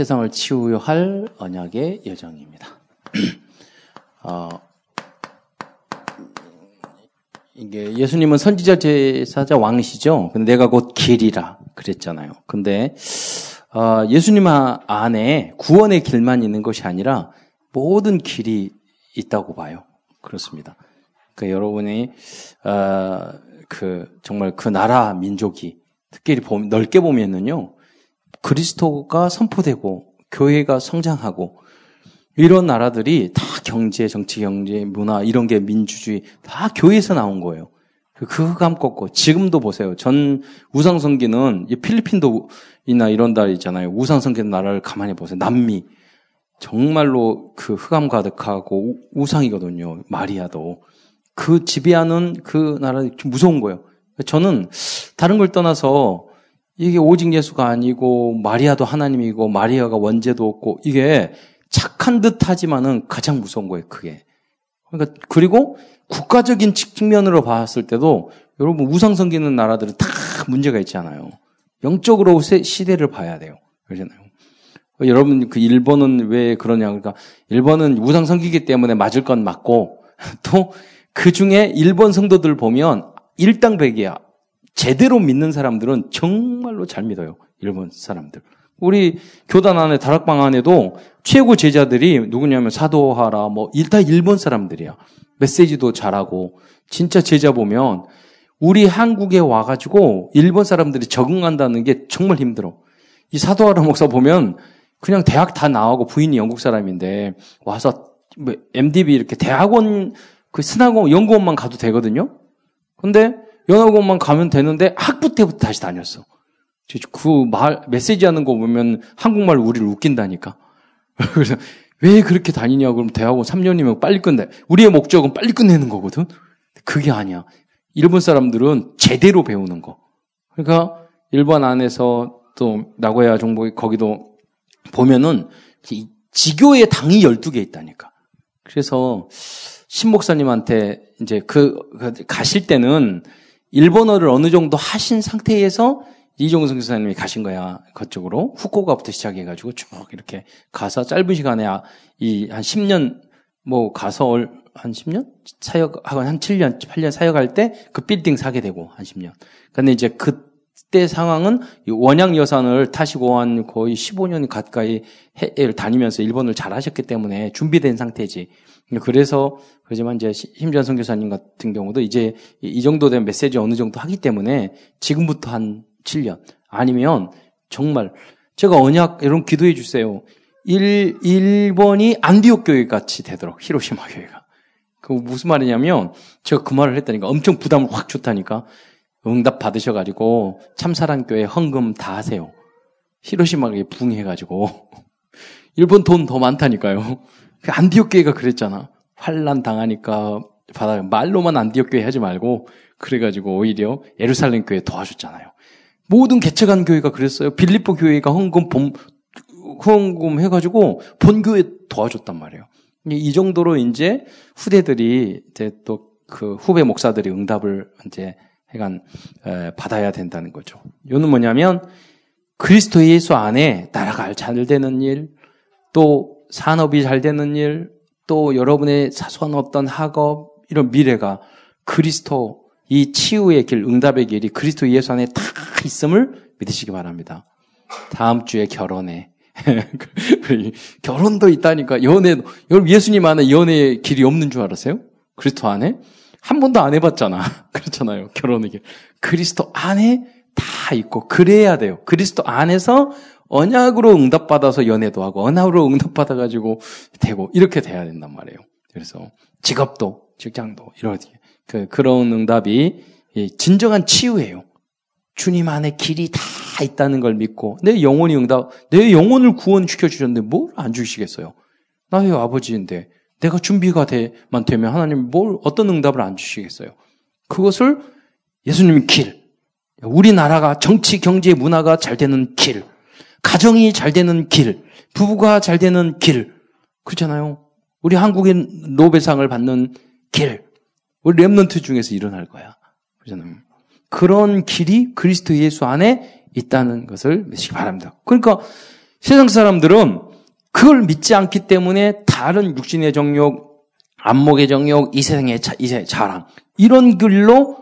세상을 치유할 언약의 여정입니다. 어, 이게 예수님은 선지자 제사자 왕이시죠. 근데 내가 곧 길이라 그랬잖아요. 근데 어, 예수님 안에 구원의 길만 있는 것이 아니라 모든 길이 있다고 봐요. 그렇습니다. 그 여러분이 어, 그 정말 그 나라 민족이 특히 넓게 보면은요 그리스도가 선포되고 교회가 성장하고 이런 나라들이 다 경제, 정치, 경제, 문화 이런 게 민주주의 다 교회에서 나온 거예요. 그 흑암 꺾고 지금도 보세요. 전 우상 성기는 필리핀도 이나 이런 날 있잖아요. 우상 성기 나라를 가만히 보세요. 남미 정말로 그 흑암 가득하고 우상이거든요. 마리아도 그 지배하는 그 나라 좀 무서운 거예요. 저는 다른 걸 떠나서 이게 오직 예수가 아니고 마리아도 하나님이고 마리아가 원죄도 없고 이게 착한 듯 하지만은 가장 무서운 거예요, 그게. 그러니까 그리고 국가적인 측면으로 봤을 때도 여러분 우상 섬기는 나라들은 다 문제가 있잖아요. 영적으로 시대를 봐야 돼요. 그러잖아요. 여러분 그 일본은 왜 그러냐 그러니까 일본은 우상 섬기기 때문에 맞을 건 맞고 또 그 중에 일본 성도들 보면 일당백이야. 제대로 믿는 사람들은 정말로 잘 믿어요. 일본 사람들. 우리 교단 안에 다락방 안에도 최고 제자들이 누구냐면 사도하라 뭐 일단 일본 사람들이야. 메시지도 잘하고 진짜 제자 보면 우리 한국에 와가지고 일본 사람들이 적응한다는 게 정말 힘들어. 이 사도하라 목사 보면 그냥 대학 다 나오고 부인이 영국 사람인데 와서 MDB 뭐 이렇게 대학원 그 스나고 연구원만 가도 되거든요. 근데 연합원만 가면 되는데 학부 때부터 다시 다녔어. 그 말, 메시지 하는 거 보면 한국말 우리를 웃긴다니까. 그래서 왜 그렇게 다니냐? 그럼 대학원 3년이면 빨리 끝내. 우리의 목적은 빨리 끝내는 거거든? 그게 아니야. 일본 사람들은 제대로 배우는 거. 그러니까 일본 안에서 또 나고야 정보 거기도 보면은 지교의 당이 12개 있다니까. 그래서 신 목사님한테 이제 그, 그 가실 때는 일본어를 어느 정도 하신 상태에서 이종성 교사님이 가신 거야. 그쪽으로. 후쿠오카부터 시작해 가지고 쭉 이렇게 가서 짧은 시간에 아, 이한 10년 뭐 가서 한 10년? 사역 하고 한 7년, 8년 사역할 때 그 빌딩 사게 되고 한 10년. 근데 이제 그 때 상황은 원양 여산을 타시고 한 거의 15년 가까이 해를 다니면서 일본을 잘 하셨기 때문에 준비된 상태지. 그래서 그렇지만 이제 심지현 선교사님 같은 경우도 이제 이 정도 된 메시지 어느 정도 하기 때문에 지금부터 한 7년 아니면 정말 제가 언약 이런 기도해 주세요. 일, 일본이 안디옥 교회 같이 되도록 히로시마 교회가. 그 무슨 말이냐면 제가 그 말을 했다니까 엄청 부담을 확 줬다니까 응답 받으셔가지고 참사랑 교회 헌금 다 하세요. 히로시마에 붕해가지고 일본 돈 더 많다니까요. 그 안디옥 교회가 그랬잖아. 환란 당하니까 바다 말로만 안디옥 교회 하지 말고 그래가지고 오히려 예루살렘 교회 도와줬잖아요. 모든 개척한 교회가 그랬어요. 빌리포 교회가 헌금 본, 후원금 해가지고 본교회 도와줬단 말이에요. 이 정도로 이제 후대들이 이제 또 그 후배 목사들이 응답을 이제 해간 받아야 된다는 거죠. 이거는 뭐냐면 그리스도 예수 안에 나라가 잘 되는 일, 또 산업이 잘 되는 일, 또 여러분의 사소한 어떤 학업 이런 미래가 그리스도 이 치유의 길, 응답의 길이 그리스도 예수 안에 다 있음을 믿으시기 바랍니다. 다음 주에 결혼해. 결혼도 있다니까 연애 여러분 예수님 안에 연애 길이 없는 줄 알았어요? 그리스도 안에 한 번도 안 해봤잖아. 그렇잖아요. 결혼의 길. 그리스도 안에 다 있고 그래야 돼요. 그리스도 안에서 언약으로 응답받아서 연애도 하고 언약으로 응답받아가지고 되고 이렇게 돼야 된단 말이에요. 그래서 직업도 직장도 이렇게 그, 그런 응답이 진정한 치유예요. 주님 안에 길이 다 있다는 걸 믿고 내 영혼이 응답, 내 영혼을 구원시켜 주셨는데 뭘 안 주시겠어요? 나의 아버지인데 내가 준비가 돼만 되면 하나님 뭘 어떤 응답을 안 주시겠어요? 그것을 예수님의 길, 우리나라가 정치, 경제, 문화가 잘 되는 길, 가정이 잘 되는 길, 부부가 잘 되는 길, 그렇잖아요. 우리 한국인 노벨상을 받는 길, 우리 랩런트 중에서 일어날 거야. 그러잖아요. 그런 길이 그리스도 예수 안에 있다는 것을 믿으시기 바랍니다. 그러니까 세상 사람들은 그걸 믿지 않기 때문에 다른 육신의 정욕, 안목의 정욕, 이 세상의 자, 이세 자랑 이런 길로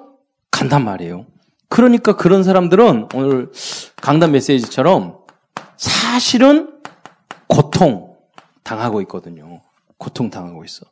간단 말이에요. 그러니까 그런 사람들은 오늘 강단 메시지처럼 사실은 고통 당하고 있거든요. 고통 당하고 있어.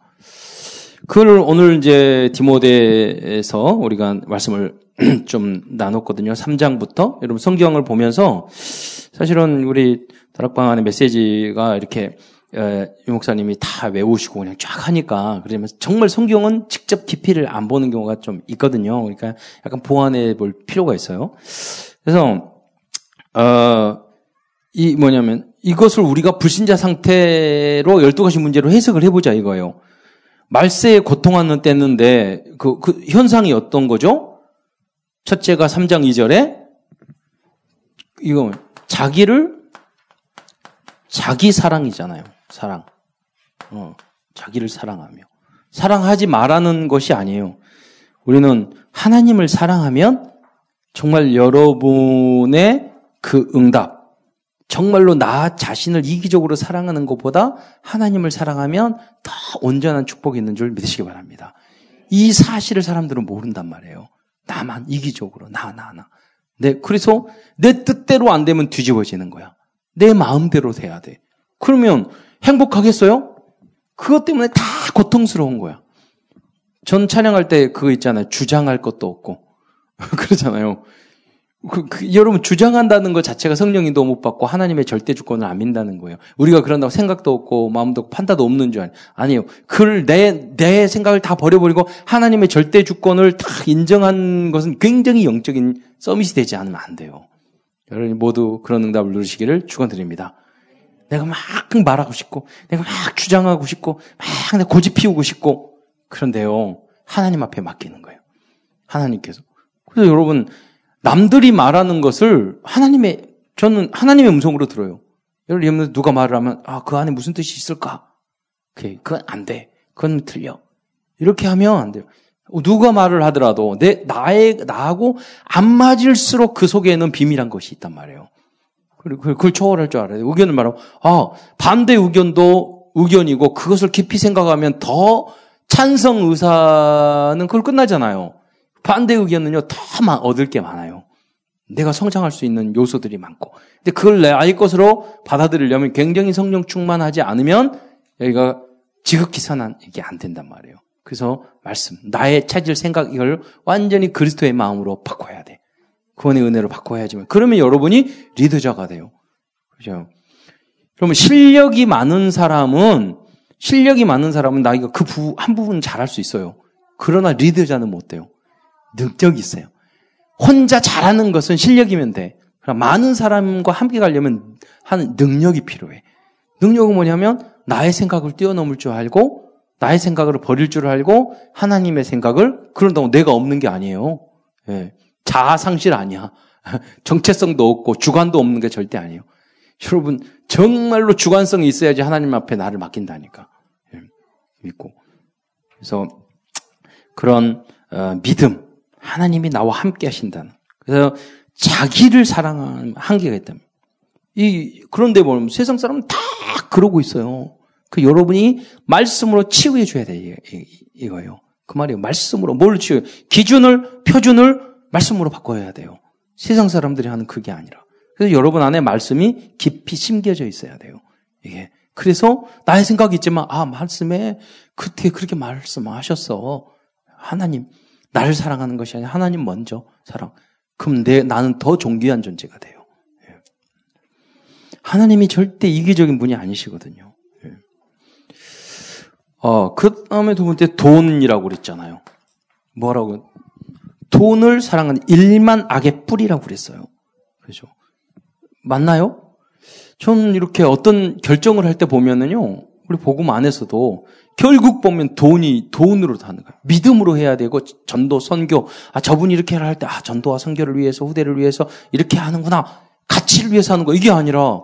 그걸 오늘 이제 디모데에서 우리가 말씀을 좀 나눴거든요. 3장부터. 여러분 성경을 보면서 사실은 우리 다락방 안에 메시지가 이렇게 유 목사님이 다 외우시고 그냥 쫙 하니까 그러면 정말 성경은 직접 깊이를 안 보는 경우가 좀 있거든요. 그러니까 약간 보완해 볼 필요가 있어요. 그래서 어 이 뭐냐면 이것을 우리가 불신자 상태로 12가지 문제로 해석을 해보자 이거예요. 말세에 고통하는 때는데 그, 그 현상이 어떤 거죠? 첫째가 3장 2절에 이거 자기를 자기 사랑이잖아요. 사랑. 어, 자기를 사랑하며. 사랑하지 말라는 것이 아니에요. 우리는 하나님을 사랑하면 정말 여러분의 그 응답, 정말로 나 자신을 이기적으로 사랑하는 것보다 하나님을 사랑하면 더 온전한 축복이 있는 줄 믿으시기 바랍니다. 이 사실을 사람들은 모른단 말이에요. 나만 이기적으로, 나, 나, 나. 네, 그래서 내 뜻대로 안 되면 뒤집어지는 거야. 내 마음대로 돼야 돼. 그러면 행복하겠어요? 그것 때문에 다 고통스러운 거야. 전 찬양할 때 그거 있잖아요. 주장할 것도 없고. 그러잖아요. 그, 그, 여러분 주장한다는 것 자체가 성령 인도 못 받고 하나님의 절대 주권을 안 민다는 거예요. 우리가 그런다고 생각도 없고 마음도 없고 판단도 없는 줄 아니. 아니에요. 그걸 내, 내 생각을 다 버려버리고 하나님의 절대 주권을 다 인정한 것은 굉장히 영적인 서밋이 되지 않으면 안 돼요. 여러분 모두 그런 응답을 누리시기를 축원드립니다. 내가 막 말하고 싶고, 내가 막 주장하고 싶고, 막 내가 고집 피우고 싶고, 그런데요, 하나님 앞에 맡기는 거예요. 하나님께서. 그래서 여러분, 남들이 말하는 것을 하나님의, 저는 하나님의 음성으로 들어요. 여러분, 누가 말을 하면, 아, 그 안에 무슨 뜻이 있을까? 그게, 그건 안 돼. 그건 틀려. 이렇게 하면 안 돼요. 누가 말을 하더라도 내 나의 나하고 안 맞을수록 그 속에는 비밀한 것이 있단 말이에요. 그리고 그걸 초월할 줄 알아요. 의견을 말하고 아 반대 의견도 의견이고 그것을 깊이 생각하면 더 찬성 의사는 그걸 끝나잖아요. 반대 의견은요 더 얻을 게 많아요. 내가 성장할 수 있는 요소들이 많고. 근데 그걸 내 아이 것으로 받아들이려면 굉장히 성령 충만하지 않으면 여기가 지극히 선한 이게 안 된단 말이에요. 그래서 말씀, 나의 찾을 생각 이걸 완전히 그리스도의 마음으로 바꿔야 돼. 구원의 은혜로 바꿔야지만. 그러면 여러분이 리더자가 돼요. 그죠? 그러면 실력이 많은 사람은 실력이 많은 사람은 나이가 그한 부분 잘할 수 있어요. 그러나 리더자는 못 돼요. 능력이 있어요. 혼자 잘하는 것은 실력이면 돼. 그럼 많은 사람과 함께 가려면 하는 능력이 필요해. 능력은 뭐냐면 나의 생각을 뛰어넘을 줄 알고 나의 생각을 버릴 줄 알고 하나님의 생각을 그런다고 내가 없는 게 아니에요. 예. 자아 상실 아니야. 정체성도 없고 주관도 없는 게 절대 아니에요. 여러분 정말로 주관성이 있어야지 하나님 앞에 나를 맡긴다니까. 예. 믿고 그래서 그런 어, 믿음 하나님이 나와 함께 하신다는. 그래서 자기를 사랑하는 한계가 있다면 이 그런데 보면 세상 사람은 다 그러고 있어요. 그 여러분이 말씀으로 치유해 줘야 돼 이거예요. 그 말이에요. 말씀으로 뭘 치유? 기준을 표준을 말씀으로 바꿔야 돼요. 세상 사람들이 하는 그게 아니라. 그래서 여러분 안에 말씀이 깊이 심겨져 있어야 돼요. 이게 그래서 나의 생각이 있지만 아 말씀에 그때 그렇게 말씀하셨어. 하나님 나를 사랑하는 것이 아니라 하나님 먼저 사랑. 그럼 내 나는 더 존귀한 존재가 돼요. 예. 하나님이 절대 이기적인 분이 아니시거든요. 어, 그 다음에 두 번째 돈이라고 그랬잖아요. 뭐라고? 돈을 사랑하는 일만 악의 뿌리라고 그랬어요. 그죠? 맞나요? 전 이렇게 어떤 결정을 할 때 보면은요, 우리 복음 안에서도 결국 보면 돈이 돈으로 사는 거예요. 믿음으로 해야 되고 전도 선교 아 저분이 이렇게 할 때 아 전도와 선교를 위해서 후대를 위해서 이렇게 하는구나 가치를 위해서 하는 거 이게 아니라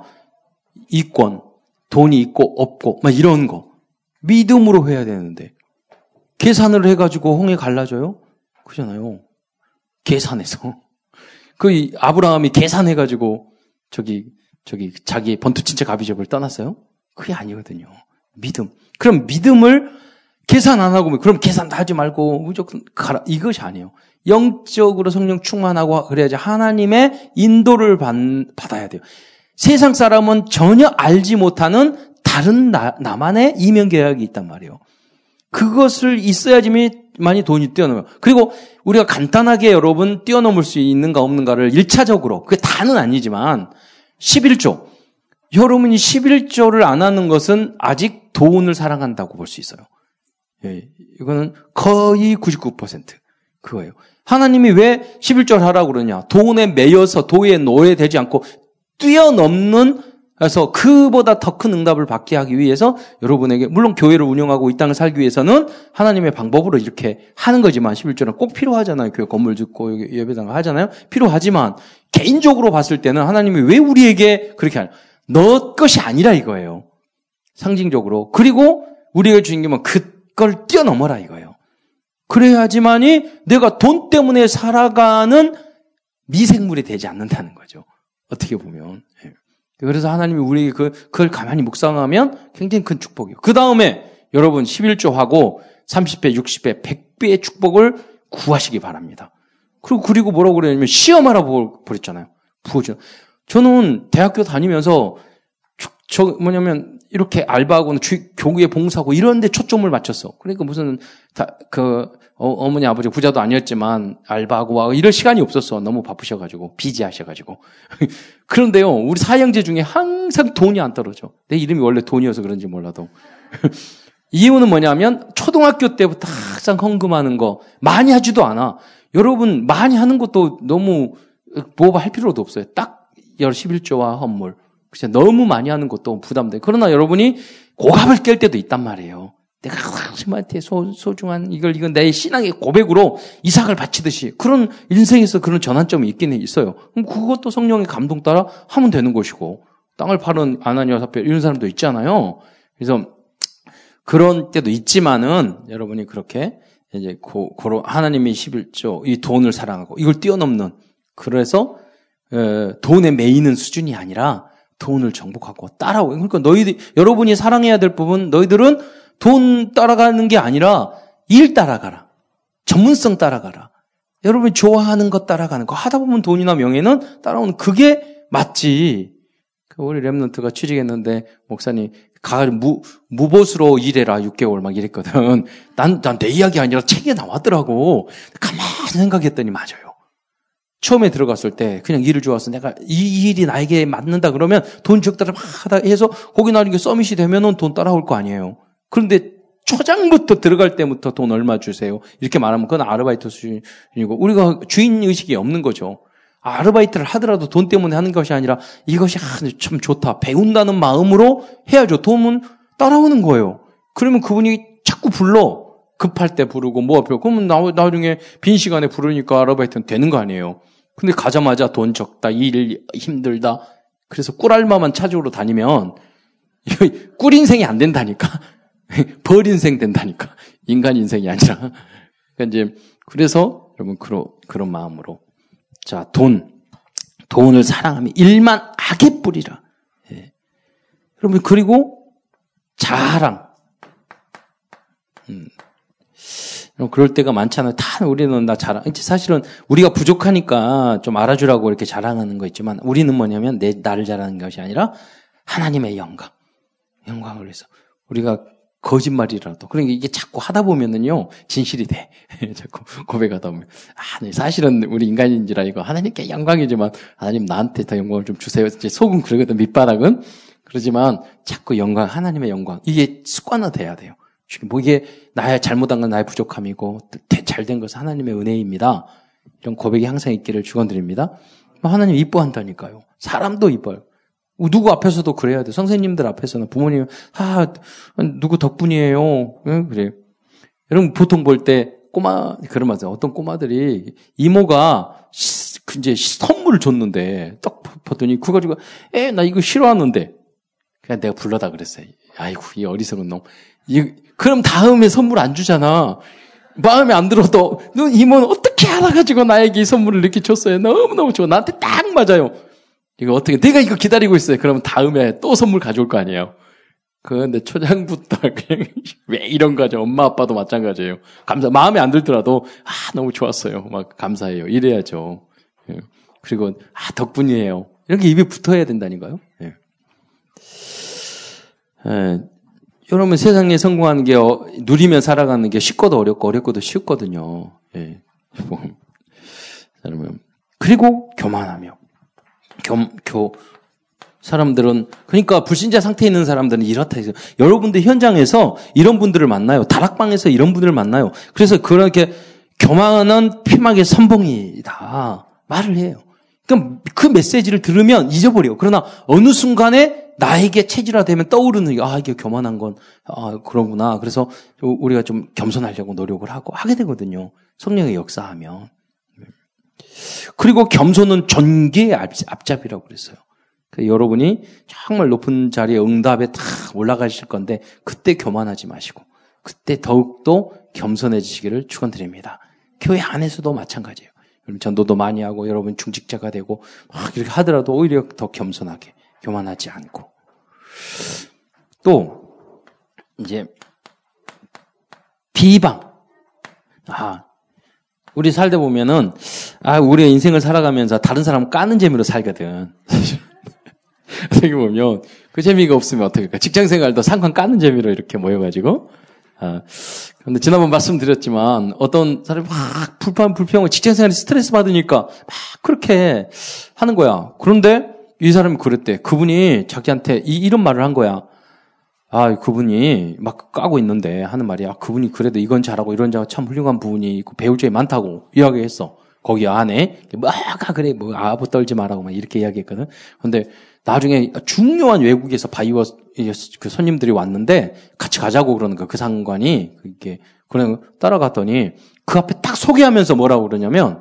이권 돈이 있고 없고 막 이런 거 믿음으로 해야 되는데 계산을 해가지고 홍해 갈라져요? 그잖아요. 계산해서 그 아브라함이 계산해가지고 저기 저기 자기 번투 친척 아비집을 떠났어요? 그게 아니거든요. 믿음. 그럼 믿음을 계산 안 하고 그럼 계산도 하지 말고 무조건 가라 이것이 아니에요. 영적으로 성령 충만하고 그래야지 하나님의 인도를 받, 받아야 돼요. 세상 사람은 전혀 알지 못하는 다른 나, 나만의 이면 계약이 있단 말이에요. 그것을 있어야지만이 돈이 뛰어넘어요. 그리고 우리가 간단하게 여러분 뛰어넘을 수 있는가 없는가를 1차적으로, 그게 다는 아니지만 11조. 여러분이 11조를 안 하는 것은 아직 돈을 사랑한다고 볼 수 있어요. 예, 이거는 거의 99% 그거예요. 하나님이 왜 11조를 하라고 그러냐? 돈에 매여서 도에 노예되지 않고 뛰어넘는 그래서 그보다 더 큰 응답을 받게 하기 위해서 여러분에게 물론 교회를 운영하고 이 땅을 살기 위해서는 하나님의 방법으로 이렇게 하는 거지만 11조는 꼭 필요하잖아요. 교회 건물 짓고 예배당 하잖아요. 필요하지만 개인적으로 봤을 때는 하나님이 왜 우리에게 그렇게 하냐? 너 것이 아니라 이거예요. 상징적으로. 그리고 우리가 주인 게뭐 그걸 뛰어넘어라 이거예요. 그래야지만이 내가 돈 때문에 살아가는 미생물이 되지 않는다는 거죠. 어떻게 보면. 예. 그래서 하나님이 우리 그, 그걸 가만히 묵상하면 굉장히 큰 축복이에요. 그 다음에 여러분 11조 하고 30배, 60배, 100배의 축복을 구하시기 바랍니다. 그리고, 그리고 뭐라고 그러냐면 시험하라고 그랬잖아요. 부어줘. 저는 대학교 다니면서 저, 저 뭐냐면 이렇게 알바하고 교구에 봉사하고 이런 데 초점을 맞췄어. 그러니까 무슨 다, 그 어, 머니 아버지 부자도 아니었지만 알바하고 와 이럴 시간이 없었어. 너무 바쁘셔 가지고 비지 하셔 가지고. 그런데요, 우리 사형제 중에 항상 돈이 안 떨어져. 내 이름이 원래 돈이어서 그런지 몰라도. 이유는 뭐냐면 초등학교 때부터 항상 헌금하는 거 많이 하지도 않아. 여러분 많이 하는 것도 너무 뭐할 필요도 없어요. 딱 11조와 헌물. 그치 너무 많이 하는 것도 부담돼. 그러나 여러분이 고갑을 깰 때도 있단 말이에요. 내가 하나님한테 소, 소중한 이걸 이건 내 신앙의 고백으로 이삭을 바치듯이 그런 인생에서 그런 전환점이 있긴 있어요. 그럼 그것도 성령의 감동 따라 하면 되는 것이고 땅을 파는 아나니아 사표 이런 사람도 있잖아요. 그래서 그런 때도 있지만은 여러분이 그렇게 이제 고, 고로 하나님이 11조 이 돈을 사랑하고 이걸 뛰어넘는 그래서 에, 돈에 매이는 수준이 아니라 돈을 정복하고 따라오고 그러니까 너희들 여러분이 사랑해야 될 부분 너희들은 돈 따라가는 게 아니라 일 따라가라. 전문성 따라가라. 여러분이 좋아하는 것 따라가는 거. 하다 보면 돈이나 명예는 따라오는 그게 맞지. 그 우리 랩런트가 취직했는데 목사님 가 무, 무보수로 일해라 6개월 막 이랬거든. 난 난 내 이야기 아니라 책에 나왔더라고. 가만히 생각했더니 맞아요. 처음에 들어갔을 때 그냥 일을 좋아서 내가 이 일이 나에게 맞는다 그러면 돈 적다를 막 해서 거기 나중에 서밋이 되면은 돈 따라올 거 아니에요. 그런데 초장부터 들어갈 때부터 돈 얼마 주세요. 이렇게 말하면 그건 아르바이트 수준이고 우리가 주인 의식이 없는 거죠. 아르바이트를 하더라도 돈 때문에 하는 것이 아니라 이것이 참 좋다. 배운다는 마음으로 해야죠. 돈은 따라오는 거예요. 그러면 그분이 자꾸 불러. 급할 때 부르고 뭐 그러면 나중에 빈 시간에 부르니까 아르바이트는 되는 거 아니에요. 근데 가자마자 돈 적다, 일 힘들다. 그래서 꿀알마만 찾으러 다니면 꿀 인생이 안 된다니까. 벌 인생 된다니까. 인간 인생이 아니라. 그러니까 이제, 그래서 여러분, 그런, 그런 마음으로. 자, 돈. 돈을 사랑하면 일만 악의 뿌리라. 예. 여러분, 그리고 자랑. 음. 그럴 때가 많잖아요. 다 우리는 나 자랑. 사실은 우리가 부족하니까 좀 알아주라고 이렇게 자랑하는 거 있지만 우리는 뭐냐면 내 나를 자랑하는 것이 아니라 하나님의 영광. 영광을 위해서. 우리가 거짓말이라도. 그러니까 이게 자꾸 하다 보면은요, 진실이 돼. 자꾸 고백하다 보면. 아, 네, 사실은 우리 인간인지라 이거 하나님께 영광이지만, 하나님 나한테 더 영광을 좀 주세요. 이제 속은 그러거든, 밑바닥은. 그러지만, 자꾸 영광, 하나님의 영광. 이게 습관화 돼야 돼요. 뭐 이게 나의 잘못한 건 나의 부족함이고, 잘 된 것은 하나님의 은혜입니다. 이런 고백이 항상 있기를 축원드립니다. 하나님 이뻐한다니까요. 사람도 이뻐요. 누구 앞에서도 그래야 돼. 선생님들 앞에서는 부모님, 아, 누구 덕분이에요. 응? 그래. 여러분 보통 볼 때 꼬마, 그러면서 어떤 꼬마들이 이모가 시, 이제 선물을 줬는데 딱 봤더니 그거 가지고, 에, 나 이거 싫어하는데. 그냥 내가 불러다 그랬어요. 아이고, 이 어리석은 놈. 이, 그럼 다음에 선물 안 주잖아. 마음에 안 들어도, 너 이모는 어떻게 알아가지고 나에게 이 선물을 이렇게 줬어요. 너무너무 좋아. 나한테 딱 맞아요. 이거 어떻게, 내가 이거 기다리고 있어요. 그러면 다음에 또 선물 가져올 거 아니에요. 그런데 초장부터 그냥 왜 이런 거죠? 엄마 아빠도 마찬가지예요. 감사 마음에 안 들더라도 아 너무 좋았어요. 막 감사해요. 이래야죠. 예. 그리고 아 덕분이에요. 이렇게 입에 붙어야 된다니까요. 예. 예. 여러분 세상에 성공하는 게 어, 누리며 살아가는 게 쉽고도 어렵고 어렵고도 쉽거든요. 예. 여러분 그리고 교만하며 겸, 교, 사람들은 그러니까 불신자 상태에 있는 사람들은 이렇다 해서 여러분들 현장에서 이런 분들을 만나요. 다락방에서 이런 분들을 만나요. 그래서 그렇게 교만한 피막의 선봉이다 말을 해요. 그럼 그 메시지를 들으면 잊어버려. 그러나 어느 순간에 나에게 체질화되면 떠오르는 아 이게 교만한 건 아, 그런구나. 그래서 우리가 좀 겸손하려고 노력을 하고 하게 되거든요. 성령의 역사하면. 그리고 겸손은 전개의 앞잡이라고 그랬어요. 그 여러분이 정말 높은 자리에 응답에 탁 올라가실 건데 그때 교만하지 마시고 그때 더욱더 겸손해지시기를 축원드립니다. 교회 안에서도 마찬가지예요. 전도도 많이 하고 여러분 중직자가 되고 막 이렇게 하더라도 오히려 더 겸손하게 교만하지 않고 또 이제 비방 아 우리 살다 보면은 아 우리가 인생을 살아가면서 다른 사람 까는 재미로 살거든. 어떻게 보면 그 재미가 없으면 어떡할까? 직장 생활도 상관 까는 재미로 이렇게 모여가지고. 아, 근데 지난번 말씀드렸지만 어떤 사람이 막 불판 불평을 직장 생활에 스트레스 받으니까 막 그렇게 하는 거야. 그런데 이 사람이 그랬대. 그분이 자기한테 이, 이런 말을 한 거야. 아, 그분이 막 까고 있는데 하는 말이야. 아, 그분이 그래도 이건 잘하고 이런 자가 참 훌륭한 부분이 있고 배울 점이 많다고 이야기했어. 거기 안에 뭐가 그래 뭐 아부 떨지 말라고 막 이렇게 이야기했거든. 근데 나중에 중요한 외국에서 바이오 그 손님들이 왔는데 같이 가자고 그러는 거야. 그 상관이 그게 그냥 따라갔더니 그 앞에 딱 소개하면서 뭐라고 그러냐면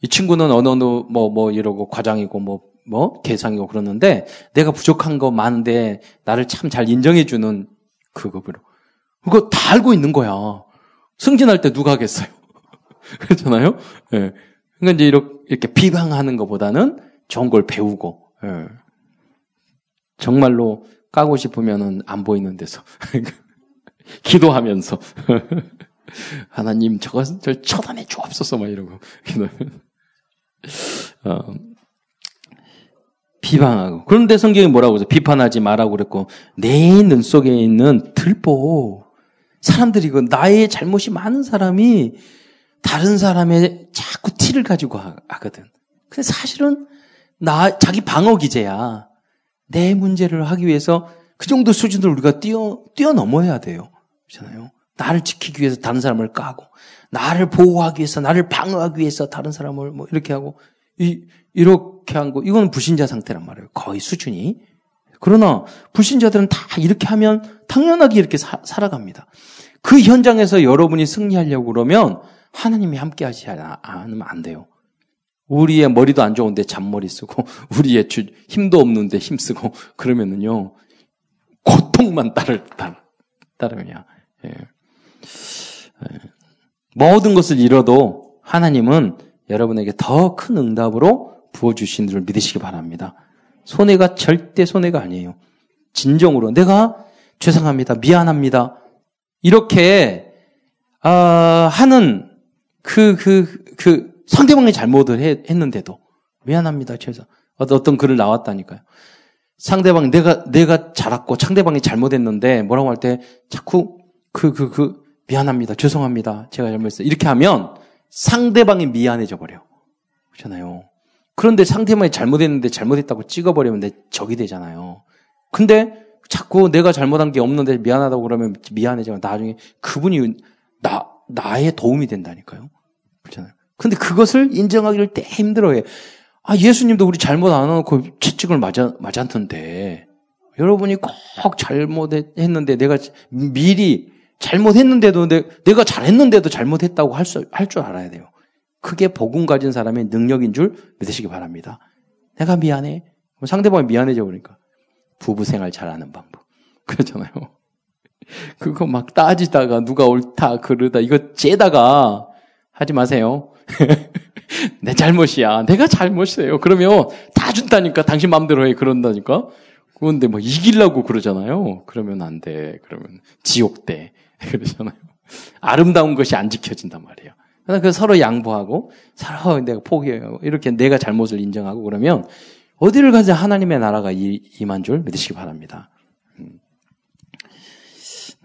이 친구는 어느 어느 뭐뭐 뭐 이러고 과장이고 뭐 뭐뭐 대상이고 그러는데 내가 부족한 거 많은데 나를 참 잘 인정해 주는 그거로 그거 다 알고 있는 거야. 승진할 때 누가 하겠어요? 그렇잖아요. 예. 네. 그러니까 이제 이렇게, 이렇게 비방하는 것보다는 좋은 걸 배우고 예. 정말로 까고 싶으면은 안 보이는 데서 기도하면서 하나님 저것은 절 처단해 주옵소서 막 이러고 어, 비방하고 그런데 성경이 뭐라고 그래서 비판하지 말라고 그랬고 내 눈 속에 있는 들보 사람들이 그 나의 잘못이 많은 사람이 다른 사람의 자꾸 티를 가지고 하거든. 근데 사실은 나 자기 방어 기제야. 내 문제를 하기 위해서 그 정도 수준을 우리가 뛰어, 뛰어넘어야 돼요. 그렇잖아요. 나를 지키기 위해서 다른 사람을 까고, 나를 보호하기 위해서, 나를 방어하기 위해서 다른 사람을 뭐 이렇게 하고, 이, 이렇게 한 거, 이건 불신자 상태란 말이에요. 거의 수준이. 그러나 불신자들은 다 이렇게 하면 당연하게 이렇게 사, 살아갑니다. 그 현장에서 여러분이 승리하려고 그러면 하나님이 함께 하지 않으면 안 돼요. 우리의 머리도 안 좋은데 잔머리 쓰고, 우리의 주, 힘도 없는데 힘 쓰고, 그러면은요, 고통만 따를, 따, 따르냐. 예. 예. 모든 것을 잃어도 하나님은 여러분에게 더 큰 응답으로 부어주신 줄 믿으시기 바랍니다. 손해가 절대 손해가 아니에요. 진정으로 내가 죄송합니다. 미안합니다. 이렇게 아, 하는 그, 그, 그 상대방이 잘못을 해, 했는데도 미안합니다. 죄송. 어떤 글을 나왔다니까요. 상대방 내가 내가 잘았고 상대방이 잘못했는데 뭐라고 할 때 자꾸 그 그, 그, 미안합니다. 죄송합니다. 제가 잘못했어요. 이렇게 하면 상대방이 미안해져 버려. 그렇잖아요. 그런데 상대방이 잘못했는데 잘못했다고 찍어버리면 내 적이 되잖아요. 근데 자꾸 내가 잘못한 게 없는데 미안하다고 그러면 미안해지면 나중에 그분이 나 나의 도움이 된다니까요. 그렇잖아요. 근데 그것을 인정하기를 때 힘들어해. 아, 예수님도 우리 잘못 안 하고 채찍을 맞아, 맞았는데, 여러분이 꼭 잘못했는데, 내가 미리 잘못했는데도, 내, 가 잘했는데도 잘못했다고 할 수, 할 줄 알아야 돼요. 그게 복음 가진 사람의 능력인 줄 믿으시기 바랍니다. 내가 미안해. 상대방이 미안해져 버리니까. 부부 생활 잘하는 방법. 그렇잖아요. 그거 막 따지다가 누가 옳다, 그러다, 이거 재다가 하지 마세요. 내 잘못이야. 내가 잘못이에요. 그러면 다 준다니까. 당신 마음대로 해. 그런다니까. 그런데 뭐 이기려고 그러잖아요. 그러면 안 돼. 그러면 지옥 돼. 그러잖아요. 아름다운 것이 안 지켜진단 말이에요. 그 서로 양보하고 서로 내가 포기하고 이렇게 내가 잘못을 인정하고 그러면 어디를 가서 하나님의 나라가 임한 줄 믿으시기 바랍니다. 음.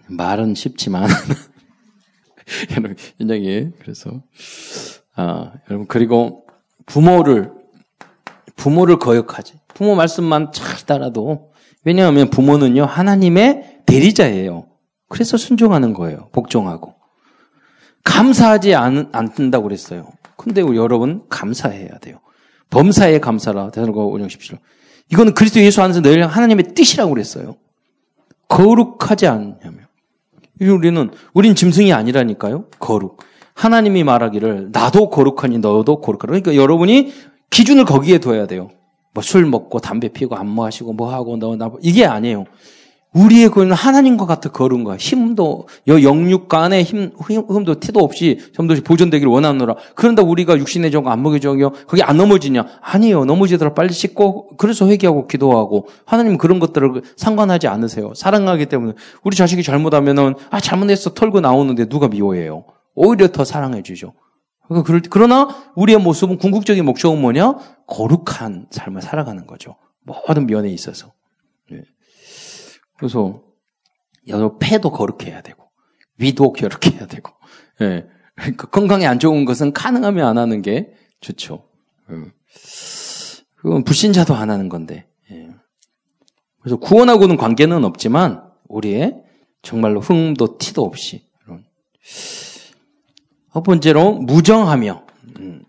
말은 쉽지만 여러분 굉장히 그래서 아, 여러분 그리고 부모를 부모를 거역하지. 부모 말씀만 잘 따라도 왜냐하면 부모는요 하나님의 대리자예요. 그래서 순종하는 거예요. 복종하고 감사하지 않, 않는다고 그랬어요. 근데 여러분 감사해야 돼요. 범사에 감사라. 대사로가 5장 17절. 이거는 그리스도 예수 안에서 너희 하나님의 뜻이라고 그랬어요. 거룩하지 않냐며. 우리는 우린 짐승이 아니라니까요. 거룩. 하나님이 말하기를 나도 거룩하니 너도 거룩하라. 그러니까 여러분이 기준을 거기에 둬야 돼요. 뭐 술 먹고 담배 피고 안 마시고 뭐 하고 너 나 이게 아니에요. 우리의 그는 하나님과 같은 거룩한 거야. 힘도 영육간의 힘, 흠도 티도 없이 점도시 보존되기를 원하노라. 그런다 우리가 육신의 정거 안 먹여줘요. 거기 안 넘어지냐? 아니에요. 넘어지더라 빨리 씻고 그래서 회개하고 기도하고 하나님 그런 것들을 상관하지 않으세요. 사랑하기 때문에 우리 자식이 잘못하면은 아 잘못했어 털고 나오는데 누가 미워해요. 오히려 더 사랑해 주죠. 그러니까 그러나 우리의 모습은 궁극적인 목적은 뭐냐? 거룩한 삶을 살아가는 거죠. 모든 면에 있어서. 그래서 여러 폐도 거룩해야 되고 위도 거룩해야 되고 예. 그러니까 건강에 안 좋은 것은 가능하면 안 하는 게 좋죠. 예. 그건 불신자도 안 하는 건데. 예. 그래서 구원하고는 관계는 없지만 우리의 정말로 흠도 티도 없이 첫 번째로 무정하며 음.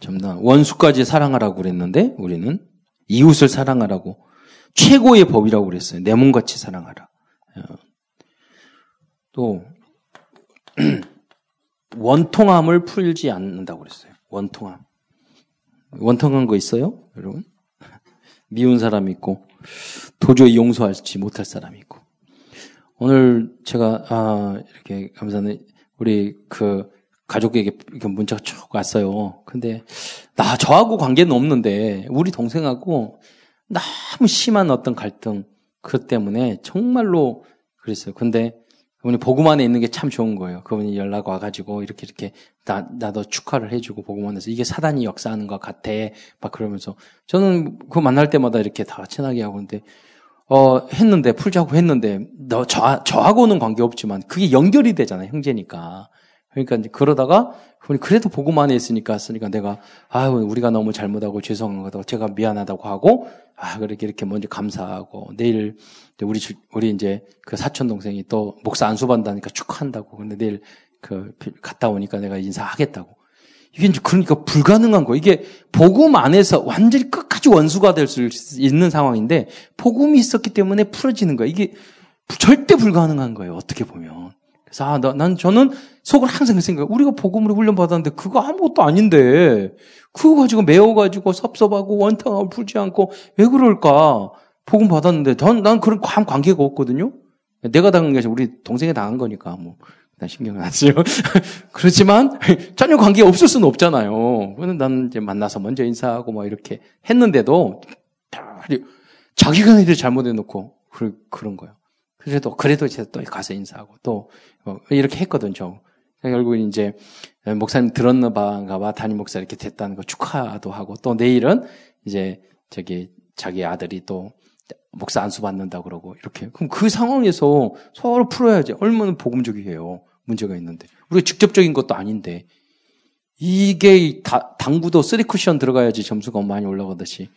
전부 원수까지 사랑하라고 그랬는데 우리는 이웃을 사랑하라고 최고의 법이라고 그랬어요. 내 몸같이 사랑하라. 어. 또 원통함을 풀지 않는다고 그랬어요. 원통함. 원통한 거 있어요? 여러분? 미운 사람 있고 도저히 용서하지 못할 사람이 있고 오늘 제가 아 이렇게 감사는 우리 그 가족에게 이렇게 문자가 쭉 왔어요. 근데 나 저하고 관계는 없는데 우리 동생하고 너무 심한 어떤 갈등, 그것 때문에 정말로 그랬어요. 근데 그분이 안에 있는 게 참 좋은 거예요. 그분이 연락 와가지고 이렇게 이렇게 나, 나도 축하를 해주고 안에서 이게 사단이 역사하는 것 같아. 막 그러면서 저는 그 만날 때마다 이렇게 다 친하게 하고 근데 어, 했는데, 풀자고 했는데, 너, 저, 저하고는 관계없지만, 그게 연결이 되잖아요, 형제니까. 그러니까 이제 그러다가 그래도 복음 안에 있으니까 쓰니까 내가 아 우리가 너무 잘못하고 죄송한 거다. 제가 미안하다고 하고 아 그렇게 이렇게 먼저 감사하고 내일 우리 우리 이제 그 사촌 동생이 또 목사 안수 받다니까 축하한다고. 근데 내일 그 갔다 오니까 내가 인사하겠다고. 이게 이제 그러니까 불가능한 거 이게 복음 안에서 완전히 끝까지 원수가 될 수 있는 상황인데 복음이 있었기 때문에 풀어지는 거야 이게 절대 불가능한 거예요. 어떻게 보면 그래서 아, 나, 난 저는 속을 항상 그 생각. 우리가 복음으로 훈련 받았는데 그거 아무것도 아닌데 그거 가지고 매워 가지고 섭섭하고 원탕하고 풀지 않고 왜 그럴까? 복음 받았는데 전, 난 그런 관, 관계가 없거든요. 내가 당한 게 아니라 우리 동생이 당한 거니까 뭐. 난 신경 안 쓰요. 그렇지만 전혀 관계 없을 수는 없잖아요. 그는 난 이제 만나서 먼저 인사하고 막 이렇게 했는데도 자기가 애들 잘못해 놓고 그런 거예요. 그래도 그래도 제가 또 가서 인사하고 또 어, 이렇게 했거든 요 결국 이제 목사님 들었나 봐가 봐. 담임 목사 이렇게 됐다는 거 축하도 하고 또 내일은 이제 저기 자기 아들이 또 목사 안수 받는다 그러고 이렇게. 그럼 그 상황에서 서로 풀어야지. 얼마나 복음적이에요 문제가 있는데. 우리가 직접적인 것도 아닌데. 이게 다, 당구도 쓰리 쿠션 들어가야지 점수가 많이 올라가듯이.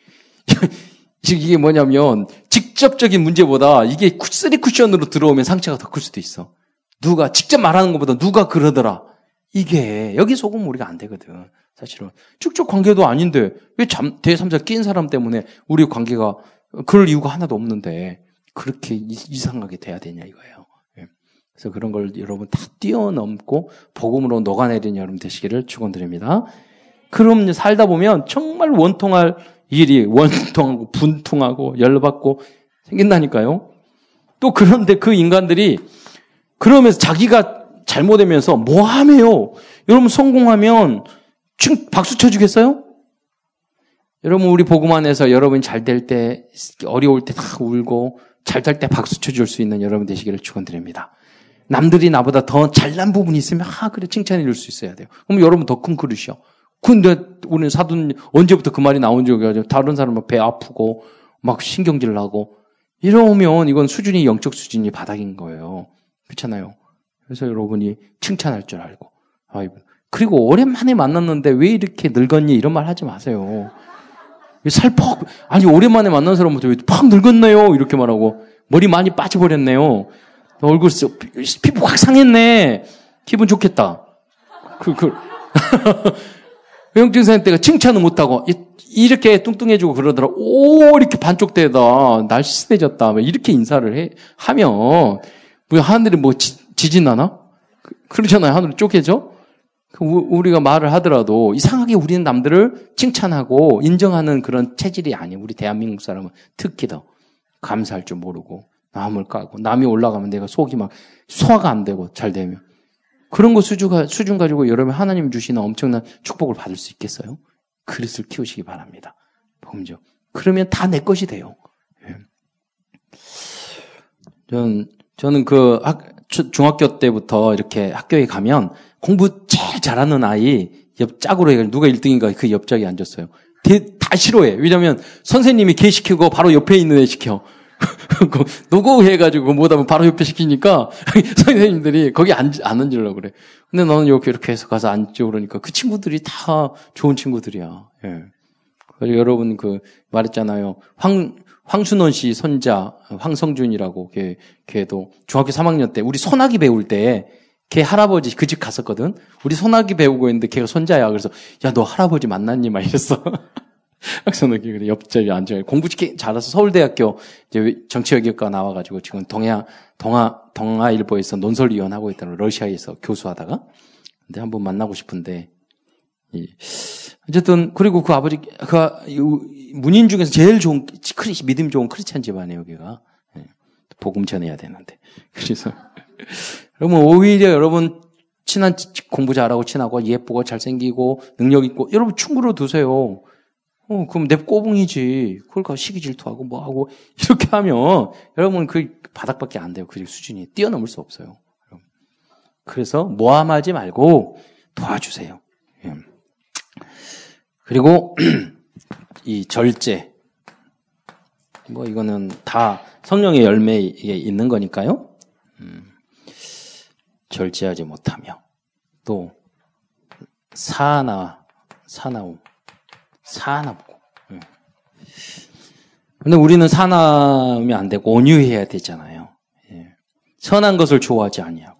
이게 뭐냐면 직접적인 문제보다 이게 쓰리 쿠션으로 들어오면 상처가 더 클 수도 있어. 누가 직접 말하는 것보다 누가 그러더라. 이게 여기 속으면 우리가 안 되거든. 사실은 직접 관계도 아닌데 왜 잠, 제삼자 낀 사람 때문에 우리 관계가 그럴 이유가 하나도 없는데 그렇게 이상하게 돼야 되냐 이거예요. 예. 그래서 그런 걸 여러분 다 뛰어넘고 복음으로 녹아내리는 여러분 되시기를 축원드립니다. 그럼 살다 보면 정말 원통할 일이 원통하고 분통하고 열받고 생긴다니까요. 또 그런데 그 인간들이 그러면서 자기가 잘못되면서 뭐하me요? 여러분 성공하면 칭 박수 쳐주겠어요? 여러분 우리 보고만 해서 여러분 잘 될 때 어려울 때 다 울고 잘 될 때 박수 쳐줄 수 있는 여러분 되시기를 축원드립니다. 남들이 나보다 더 잘난 부분이 있으면 아 그래 칭찬해 줄 수 있어야 돼요. 그럼 여러분 더 큰 그릇이요. 근데 우리는 사돈 언제부터 그 말이 나온 적이 아니라 다른 사람은 배 아프고 막 신경질 나고 이러면 이건 수준이 영적 수준이 바닥인 거예요. 그렇잖아요. 그래서 여러분이 칭찬할 줄 알고 아, 그리고 오랜만에 만났는데 왜 이렇게 늙었니 이런 말 하지 마세요. 살 퍽 아니 오랜만에 만난 사람부터 왜팍 늙었네요 이렇게 말하고 머리 많이 빠져버렸네요. 얼굴 피부 확 상했네. 기분 좋겠다. 그, 그. 영증사님 때가 칭찬을 못하고, 이렇게 뚱뚱해지고 그러더라. 오, 이렇게 반쪽 대다. 날씬해졌다. 이렇게 인사를 해, 하면, 뭐 하늘이 뭐 지, 지진 나나? 그, 그러잖아요. 하늘이 쪼개져? 그 우리가 말을 하더라도 이상하게 우리는 남들을 칭찬하고 인정하는 그런 체질이 아니에요. 우리 대한민국 사람은 특히 더 감사할 줄 모르고 남을 까고 남이 올라가면 내가 속이 막 소화가 안 되고 잘 되면 그런 거 수주가 수준 가지고 여러분 하나님 주시는 엄청난 축복을 받을 수 있겠어요? 그릇을 키우시기 바랍니다. 범죠. 그러면 다 내 것이 돼요. 예. 저는 그 학, 중학교 때부터 이렇게 학교에 가면 공부 제일 잘하는 아이 옆 짝으로 해가 누가 1등인가 그 옆짝에 앉았어요. 다 싫어해. 왜냐면 선생님이 걔 시키고 바로 옆에 있는 애 시켜. 노고 해가지고 못하면 바로 옆에 시키니까 선생님들이 거기 앉, 안 앉으려고 그래. 근데 너는 이렇게 이렇게 해서 가서 앉죠 그러니까 그 친구들이 다 좋은 친구들이야. 예. 그래서 여러분 그 말했잖아요. 황 황순원 씨 손자 황성준이라고 걔 걔도 중학교 3학년 때 우리 소나기 배울 때 걔 할아버지 그 집 갔었거든. 우리 소나기 배우고 있는데 걔가 손자야. 그래서 야 너 할아버지 만났니? 막 이랬어. 학생들끼리 그래 옆자리에 앉아 공부 잘해서 서울대학교 이제 정치외교과 나와가지고 지금 동해 동아 동아일보에서 논설위원 하고 있다는 러시아에서 교수하다가 근데 한번 만나고 싶은데 어쨌든 그리고 그 아버지 그 문인 중에서 제일 좋은 크리 믿음 좋은 크리스찬 집안이에요 여기가 예. 복음 전해야 되는데 그래서 여러분 오히려 여러분 친한 공부 잘하고 친하고 예쁘고 잘생기고 능력 있고 여러분 충고로 두세요. 어, 그럼 내 꼬붕이지. 그걸 가 시기 질투하고 뭐 하고 이렇게 하면 여러분 그 바닥밖에 안 돼요. 그 수준이 뛰어넘을 수 없어요. 그래서 모함하지 말고 도와주세요. 예. 그리고 이 절제 뭐 이거는 다 성령의 열매에 있는 거니까요. 음, 절제하지 못하며 또 사나 사나움 사납고. 예. 근데 우리는 사남이 안 되고 온유해야 되잖아요. 예. 선한 것을 좋아하지 아니하고.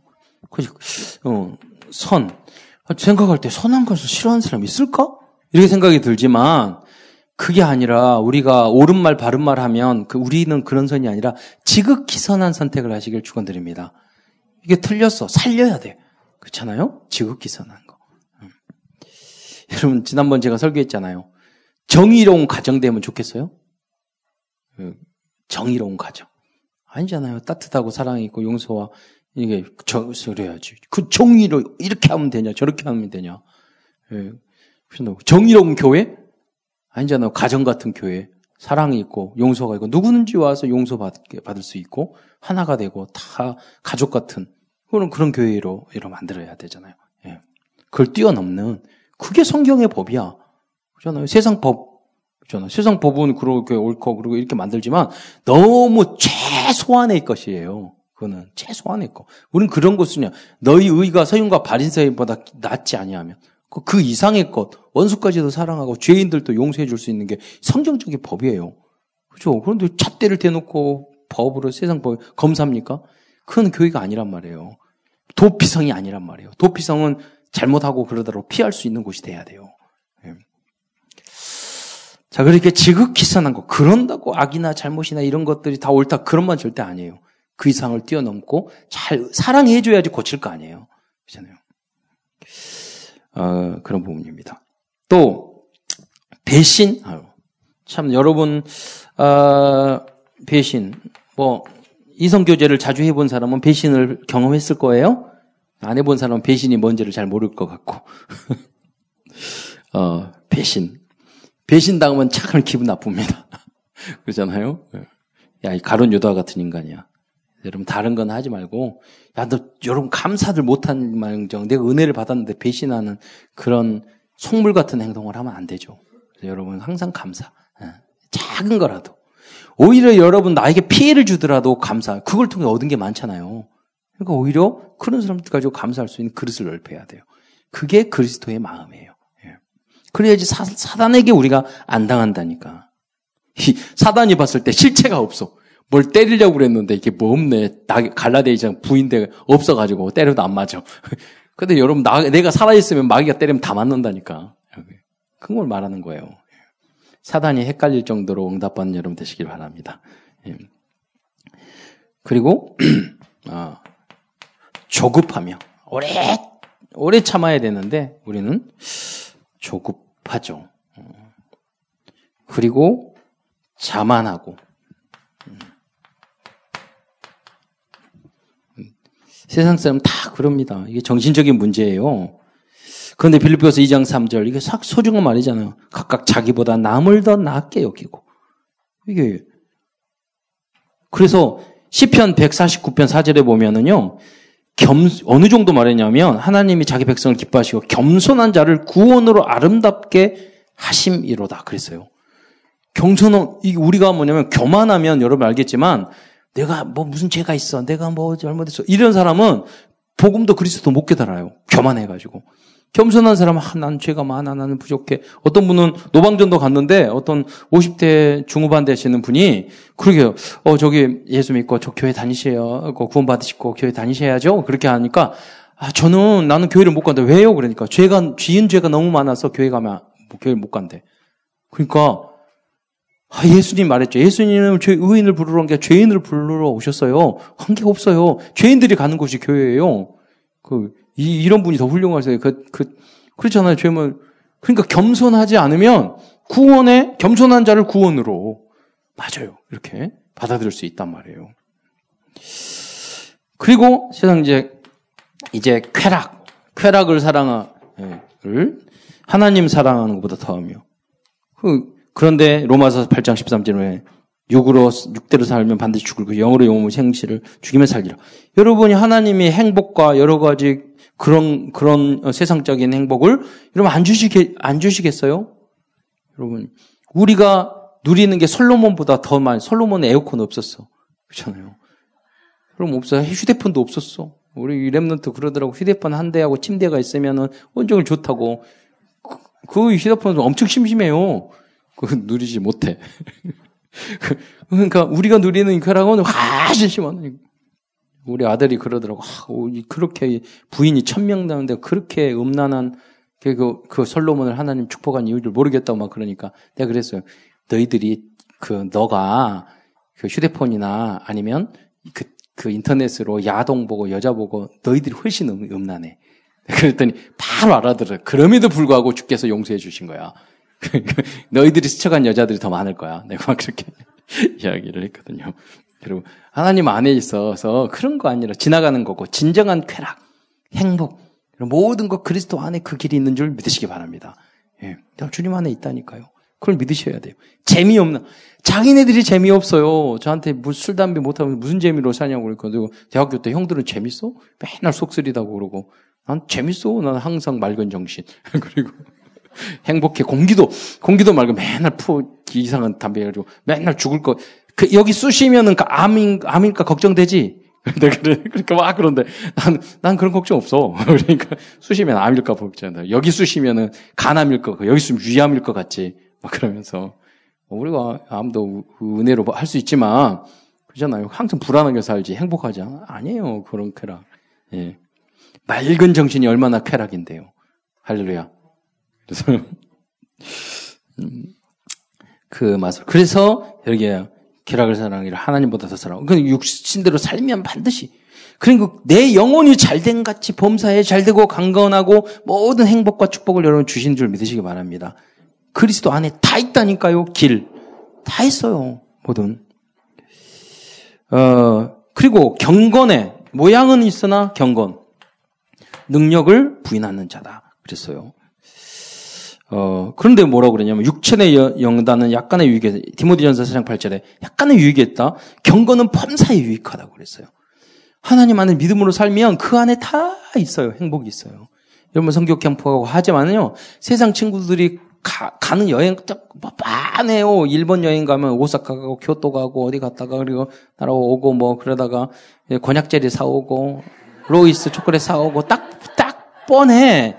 어, 선. 생각할 때 선한 것을 싫어하는 사람이 있을까? 이렇게 생각이 들지만 그게 아니라 우리가 옳은 말 바른 말 하면 그 우리는 그런 선이 아니라 지극히 선한 선택을 하시길 축원드립니다. 이게 틀렸어. 살려야 돼. 그렇잖아요? 지극히 선한 거. 음. 여러분 지난번 제가 설교했잖아요. 정의로운 가정 되면 좋겠어요? 그 정의로운 가정. 아니잖아요. 따뜻하고 사랑이 있고 용서와 이게 저 그래야지. 그 정의로 이렇게 하면 되냐 저렇게 하면 되냐. 예. 정의로운 교회? 아니잖아요. 가정 같은 교회. 사랑이 있고 용서가 있고 누구든지 와서 용서 받을 수 있고 하나가 되고 다 가족 같은 그런 그런 교회로 이런 만들어야 되잖아요. 예. 그걸 뛰어넘는 그게 성경의 법이야. 그렇잖아요. 세상 법, 그렇잖아요. 세상 법은 그렇게 옳고 그리고 이렇게 만들지만 너무 최소한의 것이에요. 그거는 최소한의 것. 우리는 그런 것은요. 너희 의가 서윤과 바린새보다 낫지 아니하면 그, 그 이상의 것, 원수까지도 사랑하고 죄인들도 용서해 줄 수 있는 게 성경적인 법이에요. 그렇죠? 그런데 잣대를 대놓고 법으로 세상 법 검사합니까? 그건 교회가 아니란 말이에요. 도피성이 아니란 말이에요. 도피성은 잘못하고 그러다로 피할 수 있는 곳이 돼야 돼요. 자, 그렇게 지극히 선한 거. 그런다고 악이나 잘못이나 이런 것들이 다 옳다. 그런 말 절대 아니에요. 그 이상을 뛰어넘고 잘 사랑해줘야지 고칠 거 아니에요. 그렇잖아요. 어, 그런 부분입니다. 또, 배신. 참, 여러분, 어, 배신. 뭐, 이성 교제를 자주 해본 사람은 배신을 경험했을 거예요. 안 해본 사람은 배신이 뭔지를 잘 모를 것 같고. 어, 배신. 배신 당하면 참 기분 나쁩니다. 그러잖아요? 야, 이 가론 유다 같은 인간이야. 여러분, 다른 건 하지 말고, 야, 너, 여러분, 감사들 못한 망정, 내가 은혜를 받았는데 배신하는 그런 속물 같은 행동을 하면 안 되죠. 여러분, 항상 감사. 예, 작은 거라도. 오히려 여러분, 나에게 피해를 주더라도 감사. 그걸 통해 얻은 게 많잖아요. 그러니까 오히려 그런 사람들 가지고 감사할 수 있는 그릇을 넓혀야 돼요. 그게 그리스도의 마음이에요. 예. 그래야지 사, 사단에게 우리가 안 당한다니까. 사단이 봤을 때 실체가 없어. 뭘 때리려고 그랬는데 이게 뭐 없네. 갈라데이장 부인데 없어가지고 때려도 안 맞아. 근데 여러분 나, 내가 살아있으면 마귀가 때리면 다 맞는다니까. 그걸 말하는 거예요. 사단이 헷갈릴 정도로 응답받는 여러분 되시길 바랍니다. 예. 그리고 아, 조급하며 오래 오래 참아야 되는데 우리는 조급하죠. 어. 그리고 자만하고 세상 사람 다 그럽니다. 이게 정신적인 문제예요. 그런데 빌립보서 2장 3절 이게 싹 소중한 말이잖아요. 각각 자기보다 남을 더 낫게 여기고 이게 그래서 시편 149편 4절에 보면은요. 겸 어느 정도 말했냐면 하나님이 자기 백성을 기뻐하시고 겸손한 자를 구원으로 아름답게 하심이로다 그랬어요. 경선은 우리가 뭐냐면 교만하면 여러분 알겠지만 내가 뭐 무슨 죄가 있어. 내가 뭐 잘못했어. 이런 사람은 복음도 그리스도 못 깨달아요. 교만해가지고. 겸손한 사람은 아, 난 죄가 많아. 나는 부족해. 어떤 분은 노방전도 갔는데 어떤 50대 중후반 되시는 분이 그러게요. 어 저기 예수 믿고 저 교회 다니세요. 구원 받으시고 교회 다니셔야죠. 그렇게 하니까 아 저는 나는 교회를 못 간다. 왜요? 그러니까 죄가 지은 죄가 너무 많아서 교회 가면 뭐 교회 못 간대. 그러니까 아, 예수님 말했죠. 예수님은 죄, 의인을 부르러 온게 죄인을 부르러 오셨어요. 관계가 없어요. 죄인들이 가는 곳이 교회예요. 그, 이, 이런 분이 더 훌륭하세요. 그, 그, 그렇잖아요. 죄물. 그러니까 겸손하지 않으면 구원에, 겸손한 자를 구원으로. 맞아요. 이렇게 받아들일 수 있단 말이에요. 그리고 세상 이제, 이제 쾌락. 쾌락을 사랑하, 를 하나님 사랑하는 것보다 더하며. 그, 그런데 로마서 8장 13절에 육으로 육대로 살면 반드시 죽을 그 영으로 영으로 생시를 죽이면 살리라. 여러분이 하나님의 행복과 여러 가지 그런 그런 세상적인 행복을 여러분 안 주시게 안 주시겠어요? 여러분 우리가 누리는 게 솔로몬보다 더 많이 솔로몬 에어컨 없었어. 그렇잖아요. 그럼 없어. 휴대폰도 없었어. 우리 랩런트 그러더라고. 휴대폰 한 대하고 침대가 있으면은 온종일 좋다고. 그, 그 휴대폰은 엄청 심심해요. 그건 누리지 못해. 그러니까 우리가 누리는 쾌락은 훨씬 심한. 우리 아들이 그러더라고. 아, 그렇게 부인이 천명 나는데 그렇게 음란한 그, 그 솔로몬을 하나님 축복한 이유를 모르겠다고 막 그러니까 내가 그랬어요. 너희들이 그 너가 그 휴대폰이나 아니면 그, 그 인터넷으로 야동 보고 여자 보고 너희들이 훨씬 음, 음란해. 그랬더니 바로 알아들어. 그럼에도 불구하고 주께서 용서해 주신 거야. 너희들이 스쳐간 여자들이 더 많을 거야. 내가 막 그렇게 이야기를 했거든요. 여러분, 하나님 안에 있어서 그런 거 아니라 지나가는 거고, 진정한 쾌락, 행복, 모든 것 그리스도 안에 그 길이 있는 줄 믿으시기 바랍니다. 예. 주님 안에 있다니까요. 그걸 믿으셔야 돼요. 재미없는, 자기네들이 재미없어요. 저한테 술, 담배 못하면 무슨 재미로 사냐고 그랬거든요. 대학교 때 형들은 재밌어? 맨날 속쓰리다고 그러고. 난 재밌어. 난 항상 맑은 정신. 그리고 행복해. 공기도, 공기도 말고 맨날 푸, 이상한 담배 가지고 맨날 죽을 거. 그, 여기 쑤시면은 그 암인, 암일까 걱정되지? 근데 그래, 그러니까 막 그런데 난, 난 그런 걱정 없어. 그러니까 쑤시면 암일까 걱정한다. 여기 쑤시면은 간암일 거, 여기 쑤면 위암일 것 같지. 막 그러면서. 우리가 암도 은혜로 할 수 있지만, 그잖아요. 항상 불안하게 살지, 행복하지 않아? 아니에요. 그런 쾌락. 예. 맑은 정신이 얼마나 쾌락인데요. 할렐루야. 그래서 음, 그 맛을 그래서 여기에 기락을 사랑이라 하나님보다 더 사랑. 그 육신대로 살면 반드시 그리고 내 영혼이 잘된 같이 범사에 잘되고 강건하고 모든 행복과 축복을 여러분 주신 줄 믿으시기 바랍니다. 그리스도 안에 다 있다니까요. 길. 다 있어요. 뭐든. 어, 그리고 경건에 모양은 있으나 경건. 능력을 부인하는 자다. 그랬어요. 어, 그런데 뭐라고 그러냐면, 육천의 영단은 약간의 유익에, 디모디전서 4장 8절에 약간의 유익했다. 경건은 범사에 유익하다고 그랬어요. 하나님 안에 믿음으로 살면 그 안에 다 있어요. 행복이 있어요. 여러분 성교 캠프하고 하지만요, 세상 친구들이 가, 는 여행 뭐 빤해요. 일본 여행 가면 오사카 가고 교토 가고 어디 갔다가 그리고 따라오고 뭐 그러다가 권약 젤리 사오고 로이스 초콜릿 사오고 딱 딱 뻔해.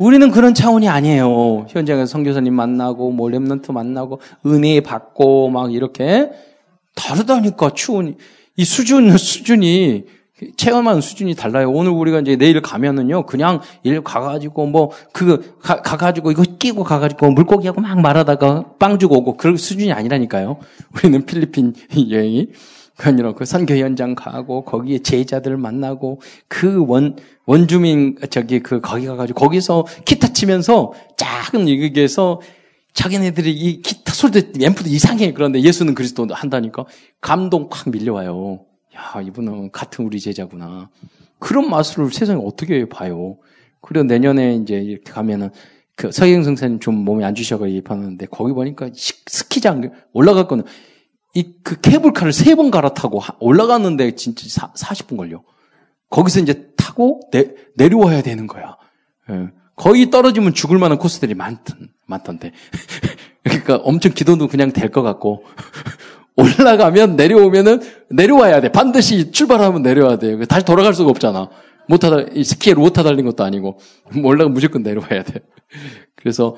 우리는 그런 차원이 아니에요. 현장에서 선교사님 만나고 뭐 렘넌트 만나고 은혜 받고 막 이렇게 다르다니까 추운이 이 수준 수준이 체험하는 수준이 달라요. 오늘 우리가 이제 내일 가면은요, 그냥 일 가가지고 뭐, 그, 가, 가가지고 이거 끼고 가가지고 물고기하고 막 말하다가 빵 주고 오고 그런 수준이 아니라니까요. 우리는 필리핀 여행이. 그 아니라 그 선교 현장 가고 거기에 제자들 만나고 그 원, 원주민, 저기 그 거기 가가지고 거기서 기타 치면서 작은 얘기에서 자기네들이 이 기타 소리도 앰프도 이상해. 그런데 예수는 그리스도 한다니까 감동 확 밀려와요. 야, 이분은 같은 우리 제자구나. 그런 맛을 세상에 어떻게 봐요. 그리고 내년에 이제 이렇게 가면은 그 서경 성사님 좀 몸이 안 주셔가 예입하는데 거기 보니까 스키장 올라갈 거는 이 그 케이블카를 세 번 갈아타고 올라갔는데 진짜 사, 40분 걸려. 거기서 이제 타고 내, 내려와야 되는 거야. 예. 거의 떨어지면 죽을 만한 코스들이 많던, 많던데. 그러니까 엄청 기도도 그냥 될 것 같고. 올라가면 내려오면은 내려와야 돼. 반드시 출발하면 내려와야 돼요. 다시 돌아갈 수가 없잖아. 못하다, 스키에 로타 달린 것도 아니고. 올라가 무조건 내려와야 돼. 그래서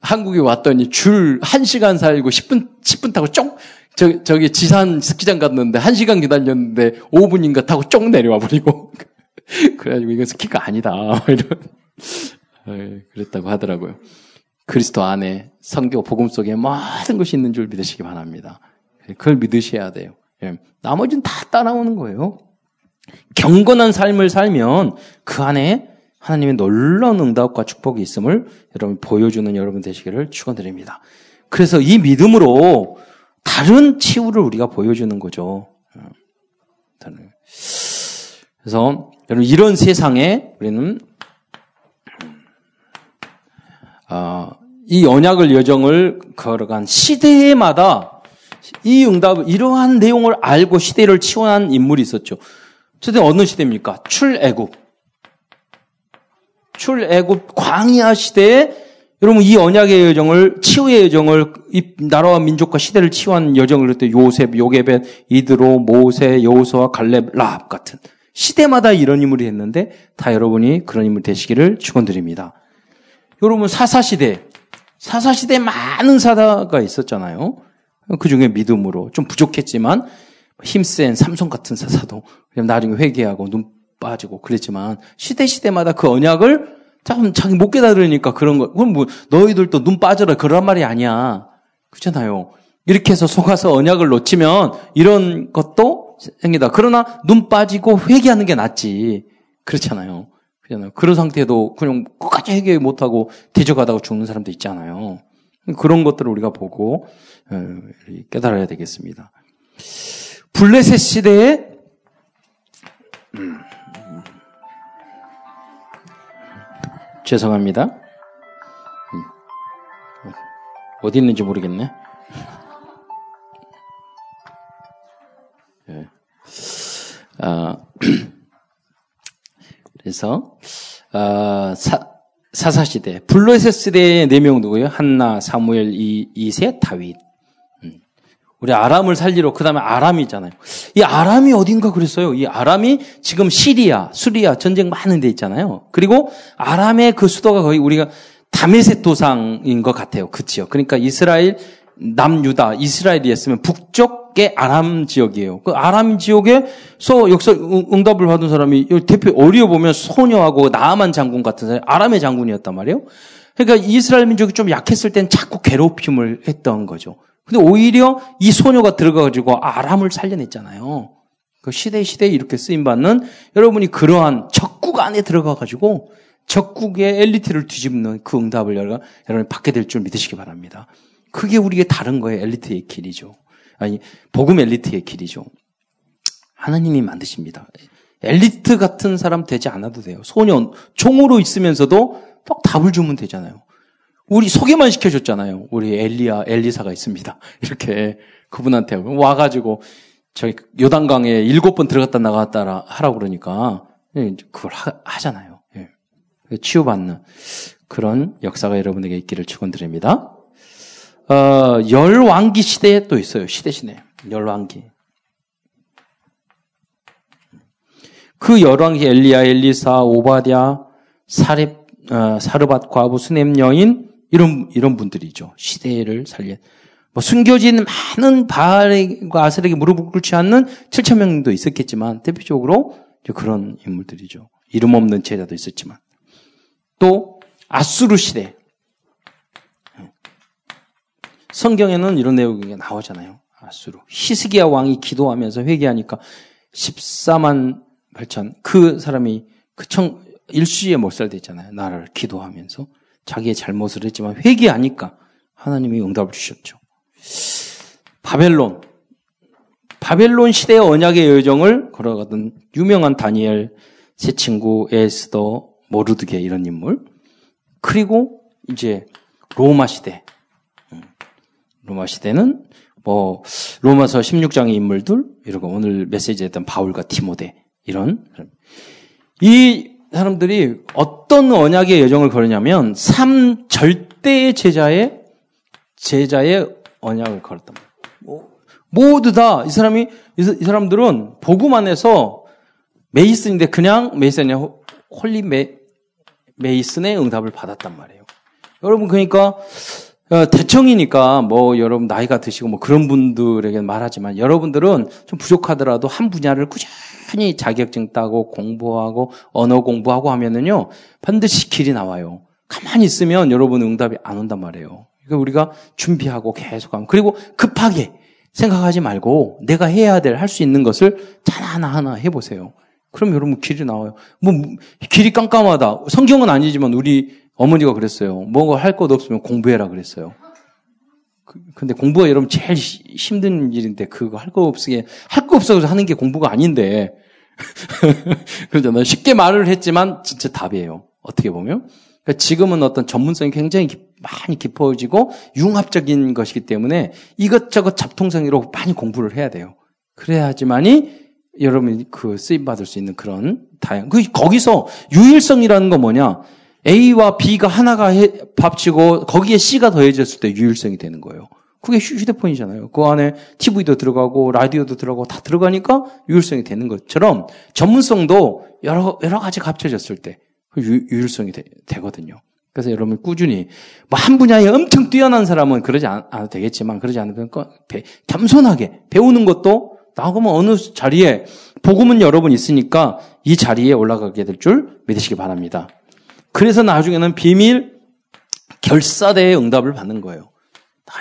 한국에 왔더니 줄 1시간 살고 10분, 10분 타고 쫑, 저, 저기 지산 스키장 갔는데 1시간 기다렸는데 5분인가 타고 쫑 내려와 버리고. 그래가지고 이건 스키가 아니다. 이런. 그랬다고 하더라고요. 그리스도 안에 성교 복음 속에 모든 것이 있는 줄 믿으시기 바랍니다. 그걸 믿으셔야 돼요. 예. 나머지는 다 따라오는 거예요. 경건한 삶을 살면 그 안에 하나님의 놀라운 응답과 축복이 있음을 여러분 보여주는 여러분 되시기를 축원드립니다. 그래서 이 믿음으로 다른 치유를 우리가 보여주는 거죠. 예. 그래서 여러분 이런 세상에 우리는 어, 이 언약을 여정을 걸어간 시대마다 이 응답, 이러한 내용을 알고 시대를 치원한 인물이 있었죠. 저때 어느 시대입니까? 출애굽. 출애굽 광야 시대에 여러분 이 언약의 여정을 치유의 여정을 이 나라와 민족과 시대를 치유한 여정을 그때 요셉, 요게벳, 이드로, 모세, 여호수아, 갈렙, 라합 같은 시대마다 이런 인물이 했는데 다 여러분이 그런 인물 되시기를 축원드립니다. 여러분 사사 시대 사사 시대 많은 사다가 있었잖아요. 그 중에 믿음으로 좀 부족했지만 힘센 삼성 같은 사사도 나중에 회개하고 눈 빠지고 그랬지만 시대 시대마다 그 언약을 참 자기 못 깨달으니까 그런 거 그럼 뭐 너희들도 눈 빠져라 그런 말이 아니야 그렇잖아요. 이렇게 해서 속아서 언약을 놓치면 이런 것도 생기다. 그러나 눈 빠지고 회개하는 게 낫지. 그렇잖아요. 그렇잖아요. 그런 상태도 그냥 끝까지 회개 못하고 대적하다가 죽는 사람도 있잖아요. 그런 것들을 우리가 보고 어, 깨달아야 되겠습니다. 블레셋 시대에 죄송합니다. 음, 어디 있는지 모르겠네. 네. 아, 그래서 아, 사, 사사시대, 블레셋 시대의 네 명 누구예요? 한나, 사무엘, 이, 이세, 다윗. 음. 우리 아람을 살리러, 그 다음에 아람이 있잖아요. 이 아람이 어딘가 그랬어요. 이 아람이 지금 시리아, 수리아 전쟁 많은 데 있잖아요. 그리고 아람의 그 수도가 거의 우리가 다메섹 도상인 것 같아요. 그치요. 그러니까 이스라엘, 남유다, 이스라엘이었으면 북쪽의 아람 지역이에요. 그 아람 지역에서 역사 응답을 받은 사람이 대표 어리어 보면 소녀하고 나아만 장군 같은 사람, 아람의 장군이었단 말이에요. 그러니까 이스라엘 민족이 좀 약했을 땐 자꾸 괴롭힘을 했던 거죠. 근데 오히려 이 소녀가 들어가가지고 아람을 살려냈잖아요. 그 시대 시대에 이렇게 쓰임받는 여러분이 그러한 적국 안에 들어가가지고 적국의 엘리트를 뒤집는 그 응답을 여러분 받게 될 줄 믿으시기 바랍니다. 그게 우리에게 다른 거예요. 엘리트의 길이죠. 아니, 복음 엘리트의 길이죠. 하나님이 만드십니다. 엘리트 같은 사람 되지 않아도 돼요. 소년, 총으로 있으면서도 딱 답을 주면 되잖아요. 우리 소개만 시켜줬잖아요. 우리 엘리야, 엘리사가 있습니다. 이렇게 그분한테 와가지고 저희 요단강에 일곱 번 들어갔다 나갔다 하라고 그러니까 예, 그걸 하, 잖아요 예. 치유받는 그런 역사가 여러분에게 있기를 축원드립니다. 어, 열왕기 시대에 또 있어요. 시대 시대. 열왕기. 그 열왕기 엘리야, 엘리사, 오바디아, 사렙, 어, 사르밧 과부, 수넴 여인 이런 이런 분들이죠. 시대를 살린 뭐 숨겨진 많은 바알과 아셀에게 무릎을 꿇지 않는 7천 명도 있었겠지만 대표적으로 그런 인물들이죠. 이름 없는 제자도 있었지만 또 아수르 시대 성경에는 이런 내용이 나오잖아요. 아수르 히스기야 왕이 기도하면서 회개하니까 14만 8천 그 사람이 그 청 일시에 몰살됐잖아요. 나라를 기도하면서 자기의 잘못을 했지만 회개하니까 하나님이 응답을 주셨죠. 바벨론. 바벨론 시대의 언약의 여정을 걸어가던 유명한 다니엘, 세 친구, 에스더, 모르드게 이런 인물. 그리고 이제 로마 시대. 음, 로마 시대는 뭐 로마서 16장의 인물들 이러고 오늘 메시지에 했던 바울과 티모데 이런 이 사람들이 어떤 언약의 여정을 걸으냐면 삼 절대의 제자의 제자의 언약을 걸었단 말이에요. 뭐, 모두 다 이 사람이 이 사람들은 복음 안에서 mason인데 그냥 mason이 holy 메, mason의 응답을 받았단 말이에요. 여러분 그러니까 어, 대청이니까 뭐 여러분 나이가 드시고 뭐 그런 분들에게 말하지만 여러분들은 좀 부족하더라도 한 분야를 꾸준히 자격증 따고 공부하고 언어 공부하고 하면은요 반드시 길이 나와요. 가만히 있으면 여러분 응답이 안 온단 말이에요. 그러니까 우리가 준비하고 계속하면 그리고 급하게 생각하지 말고 내가 해야 될 할 수 있는 것을 하나하나 해보세요. 그럼 여러분 길이 나와요. 뭐 길이 깜깜하다. 성경은 아니지만 우리 어머니가 그랬어요. 뭐가 할 것 없으면 공부해라 그랬어요. 그, 근데 공부가 여러분 제일 힘든 일인데 그거 할 거 없으게 할 거 없어서 하는 게 공부가 아닌데 그러잖아요. 쉽게 말을 했지만 진짜 답이에요. 어떻게 보면 그러니까 지금은 어떤 전문성이 굉장히 많이 깊어지고 융합적인 것이기 때문에 이것저것 잡통성으로 많이 공부를 해야 돼요. 그래야지만이 여러분이 그 쓰임 받을 수 있는 그런 다양. 그 거기서 유일성이라는 건 뭐냐? A와 B가 하나가 합치고 거기에 C가 더해졌을 때 유일성이 되는 거예요. 그게 휴대폰이잖아요. 그 안에 TV도 들어가고 라디오도 들어가고 다 들어가니까 유일성이 되는 것처럼 전문성도 여러 여러 가지가 합쳐졌을 때그 유일성이 되, 거든요 그래서 여러분 꾸준히 뭐 한 분야에 엄청 뛰어난 사람은 그러지 않, 아도 되겠지만 그러지 않으면 겸손하게 배우는 것도 나가면 어느 자리에 복음은 여러분 있으니까 이 자리에 올라가게 될 줄 믿으시기 바랍니다. 그래서 나중에는 비밀 결사대의 응답을 받는 거예요.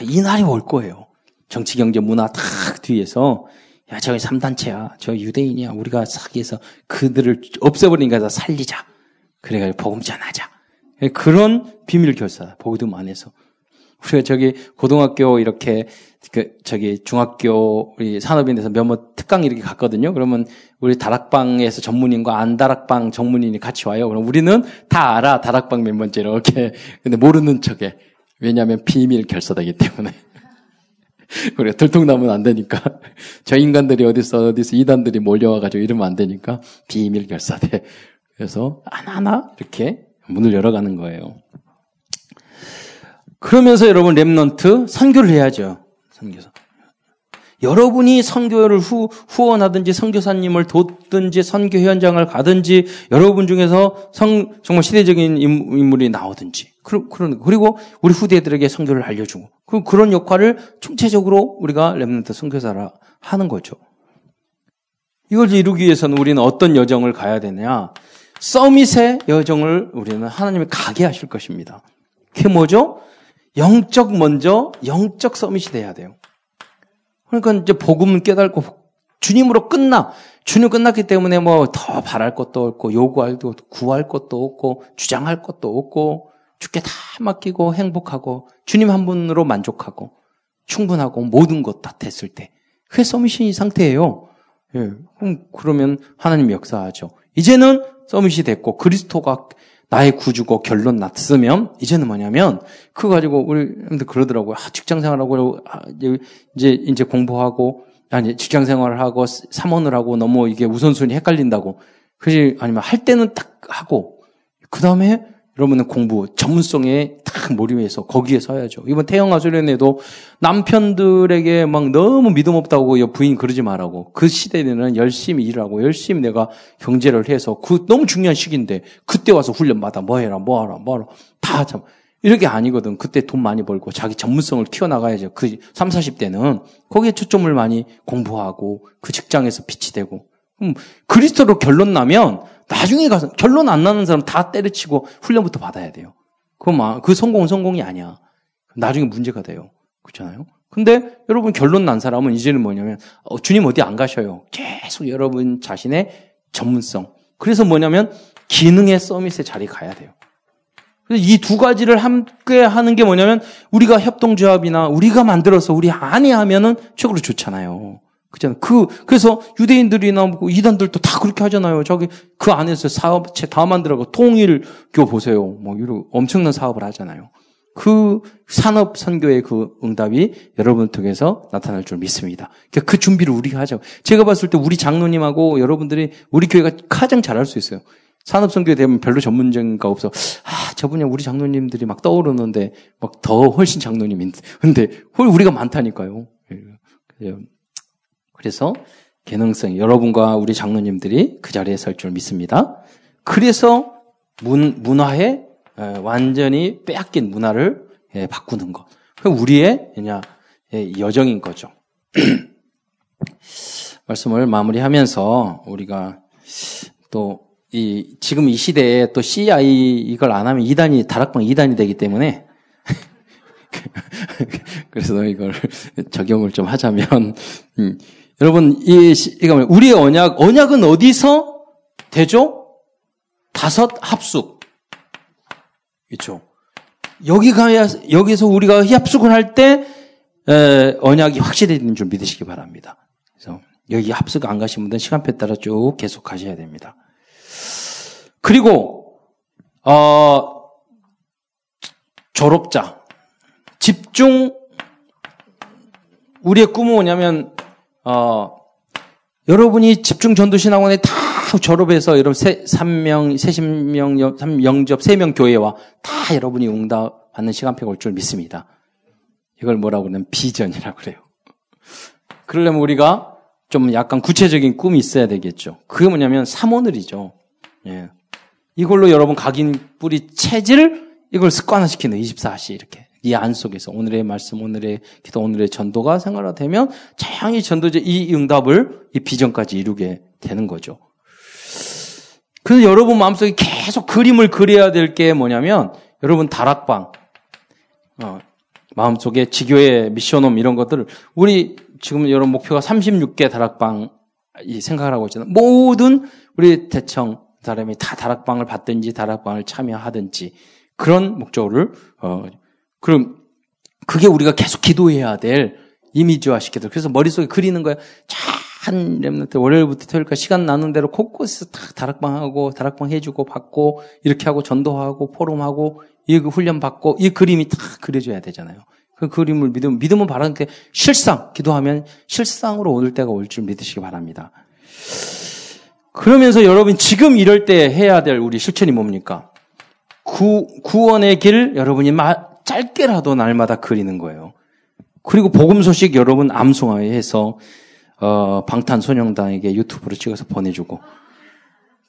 이 날이 올 거예요. 정치, 경제, 문화 탁 뒤에서 야 저기 3단체야. 저 유대인이야. 우리가 사기해서 그들을 없애버리니까 다 살리자. 그래가지고 복음 전하자. 그런 비밀 결사, 복음 안에서. 우리가 저기 고등학교 이렇게 그 저기 중학교 우리 산업인에서 몇몇 특강 이렇게 갔거든요. 그러면 우리 다락방에서 전문인과 안 다락방 전문인이 같이 와요. 그럼 우리는 다 알아 다락방 몇 번째 이렇게 근데 모르는 척해 왜냐하면 비밀 결사대기 때문에 우리가 들통나면 안 되니까 저 인간들이 어디서 어디서 이단들이 몰려와가지고 이러면 안 되니까 비밀 결사대. 그래서 하나하나 이렇게 문을 열어가는 거예요. 그러면서 여러분 remnant 선교를 해야죠. 선교사. 여러분이 선교를 후, 후원하든지 선교사님을 돕든지 선교 현장을 가든지 여러분 중에서 성, 정말 시대적인 인물이 나오든지 그런 그런 그리고 우리 후대들에게 선교를 알려주고 그 그런 역할을 총체적으로 우리가 remnant 선교사라 하는 거죠. 이걸 이루기 위해서는 우리는 어떤 여정을 가야 되냐? summit의 여정을 우리는 하나님이 가게 하실 것입니다. 그게 뭐죠? 영적 먼저 영적 summit이 돼야 돼요. 그러니까 이제 복음을 깨닫고 주님으로 끝나. 주님 끝났기 때문에 뭐 더 바랄 것도 없고 요구할 것도 구할 것도 없고 주장할 것도 없고 주께 다 맡기고 행복하고 주님 한 분으로 만족하고 충분하고 모든 것 다 됐을 때 그게 서밋이 상태예요. 예. 그럼 그러면 하나님 역사하죠. 이제는 서밋이 됐고 그리스도가 나의 구주고 결론 났으면 이제는 뭐냐면 그거 가지고 우리 그러더라고요. 아, 직장 생활하고 아, 이제 이제 공부하고 아니 직장 생활을 하고 사원을 하고 너무 이게 우선순위 헷갈린다고. 그지 아니면 할 때는 딱 하고 그 다음에 여러분은 공부 전문성에 딱 몰입해서 거기에 서야죠. 이번 태영아 수련회도 남편들에게 막 너무 믿음 없다고 부인 그러지 말라고. 그 시대에는 열심히 일하고 열심히 내가 경제를 해서 그 너무 중요한 시기인데 그때 와서 훈련 받아 뭐 해라 뭐 하라 뭐 하라 다 참. 이렇게 아니거든. 그때 돈 많이 벌고 자기 전문성을 키워나가야죠. 그 3, 40대는 거기에 초점을 많이 공부하고 그 직장에서 빛이 되고. 그럼 그리스도로 결론 나면 나중에 가서 결론 안 나는 사람 다 때려치고 훈련부터 받아야 돼요. 그그 그 성공은 성공이 아니야. 나중에 문제가 돼요. 그렇잖아요. 근데 여러분 결론 난 사람은 이제는 뭐냐면 어, 주님 어디 안 가셔요. 계속 여러분 자신의 전문성. 그래서 뭐냐면 기능의 서밋에 자리 가야 돼요. 그래서 이 두 가지를 함께 하는 게 뭐냐면 우리가 협동조합이나 우리가 만들어서 우리 안에 하면은 최고로 좋잖아요. 그잖아요. 그, 그래서 유대인들이나 뭐 이단들도 다 그렇게 하잖아요. 저기 그 안에서 사업체 다 만들어고 통일교 보세요. 뭐 이런 엄청난 사업을 하잖아요. 그 산업 선교의 그 응답이 여러분 통해서 나타날 줄 믿습니다. 그러니까 그 준비를 우리가 하죠. 제가 봤을 때 우리 장로님하고 여러분들이 우리 교회가 가장 잘할 수 있어요. 산업 선교에 되면 별로 전문적인가 없어. 아, 저분이 우리 장로님들이 막 떠오르는데 막 더 훨씬 장로님인데. 근데 우리가 많다니까요. 예. 그래서 개능성 여러분과 우리 장로님들이 그 자리에 설 줄 믿습니다. 그래서 문, 문화에 완전히 빼앗긴 문화를 예, 바꾸는 것. 그 우리의 그냥 예, 여정인 거죠. 말씀을 마무리하면서 우리가 또 이, 지금 이 시대에 또 CI 이걸 안 하면 2단이, 다락방 2단이 되기 때문에 그래서 이걸 적용을 좀 하자면, 음, 여러분, 이, 이거 우리의 언약, 언약은 어디서 되죠? 다섯 합숙. 그렇죠. 여기 가야, 여기서 우리가 합숙을 할 때, 에, 언약이 확실해지는 줄 믿으시기 바랍니다. 그래서 여기 합숙 안 가신 분들은 시간표에 따라 쭉 계속 가셔야 됩니다. 그리고, 어, 졸업자. 집중, 우리의 꿈은 뭐냐면, 어, 여러분이 집중 전도 신학원에 다 졸업해서 여러분 세, 3명, 30명, 3 영접 3명 교회와 다 여러분이 응답 받는 시간표가 올 줄 믿습니다. 이걸 뭐라고 그러냐면 비전이라고 그래요. 그러려면 우리가 좀 약간 구체적인 꿈이 있어야 되겠죠. 그게 뭐냐면 삼오늘이죠. 예. 이걸로 여러분 각인 뿌리 체질 이걸 습관화시키는 24시 이렇게. 이 안 속에서 오늘의 말씀, 오늘의 기도, 오늘의 전도가 생활화되면 자양히 전도제 이 응답을 이 비전까지 이루게 되는 거죠. 그래서 여러분 마음속에 계속 그림을 그려야 될 게 뭐냐면 여러분 다락방, 어, 마음속에 지교의 미션홈 이런 것들을 우리 지금 여러분 목표가 36개 다락방 이 생각을 하고 있잖아요. 모든 우리 대청 사람이 다 다락방을 받든지 다락방을 참여하든지 그런 목적을 어, 그럼 그게 우리가 계속 기도해야 될 이미지화 시켜도 그래서 머릿속에 그리는 거야. 한 렘넌트 월요일부터 토요일까지 시간 나는 대로 곳곳에서 다 다락방하고 다락방 해주고 받고 이렇게 하고 전도하고 포럼하고 이그 훈련 받고 이 그림이 다 그려져야 되잖아요. 그 그림을 믿으면 믿음은 바라는 게 실상 기도하면 실상으로 오늘 때가 올 줄 믿으시기 바랍니다. 그러면서 여러분 지금 이럴 때 해야 될 우리 실천이 뭡니까? 구, 구원의 길 여러분이 짧게라도 날마다 그리는 거예요. 그리고 복음 소식 여러분 암송해서 어, 방탄소년단에게 유튜브로 찍어서 보내주고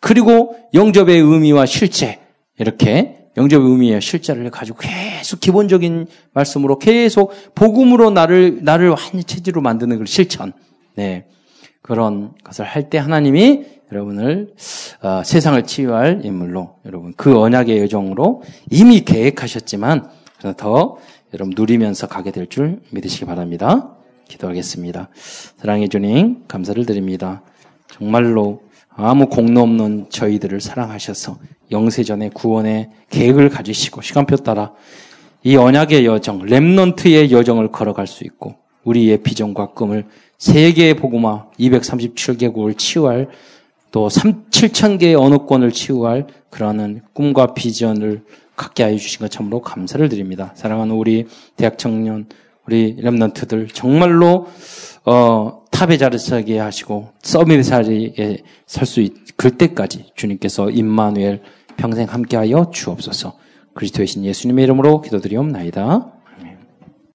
그리고 영접의 의미와 실제 이렇게 영접의 의미와 실제를 가지고 계속 기본적인 말씀으로 계속 복음으로 나를 나를 체질로 만드는 그 실천. 네. 그런 것을 할 때 하나님이 여러분을 어, 세상을 치유할 인물로 여러분 그 언약의 여정으로 이미 계획하셨지만 더 여러분 누리면서 가게 될 줄 믿으시기 바랍니다. 기도하겠습니다. 사랑해 주님, 감사를 드립니다. 정말로 아무 공로 없는 저희들을 사랑하셔서 영세전의 구원의 계획을 가지시고 시간표 따라 이 언약의 여정, 렘넌트의 여정을 걸어갈 수 있고 우리의 비전과 꿈을 세계 복음화 237개국을 치유할 또 3, 7천 개의 언어권을 치유할 그러한 꿈과 비전을 갖게 하여 주신 것 참으로 감사를 드립니다. 사랑하는 우리 대학 청년, 우리 랩런트들 정말로 어, 탑의 자리에 서게 하시고 서밋의 자리에 설 수 있을 때까지 주님께서 임마누엘 평생 함께하여 주옵소서. 그리스도의 신 예수님의 이름으로 기도드리옵나이다.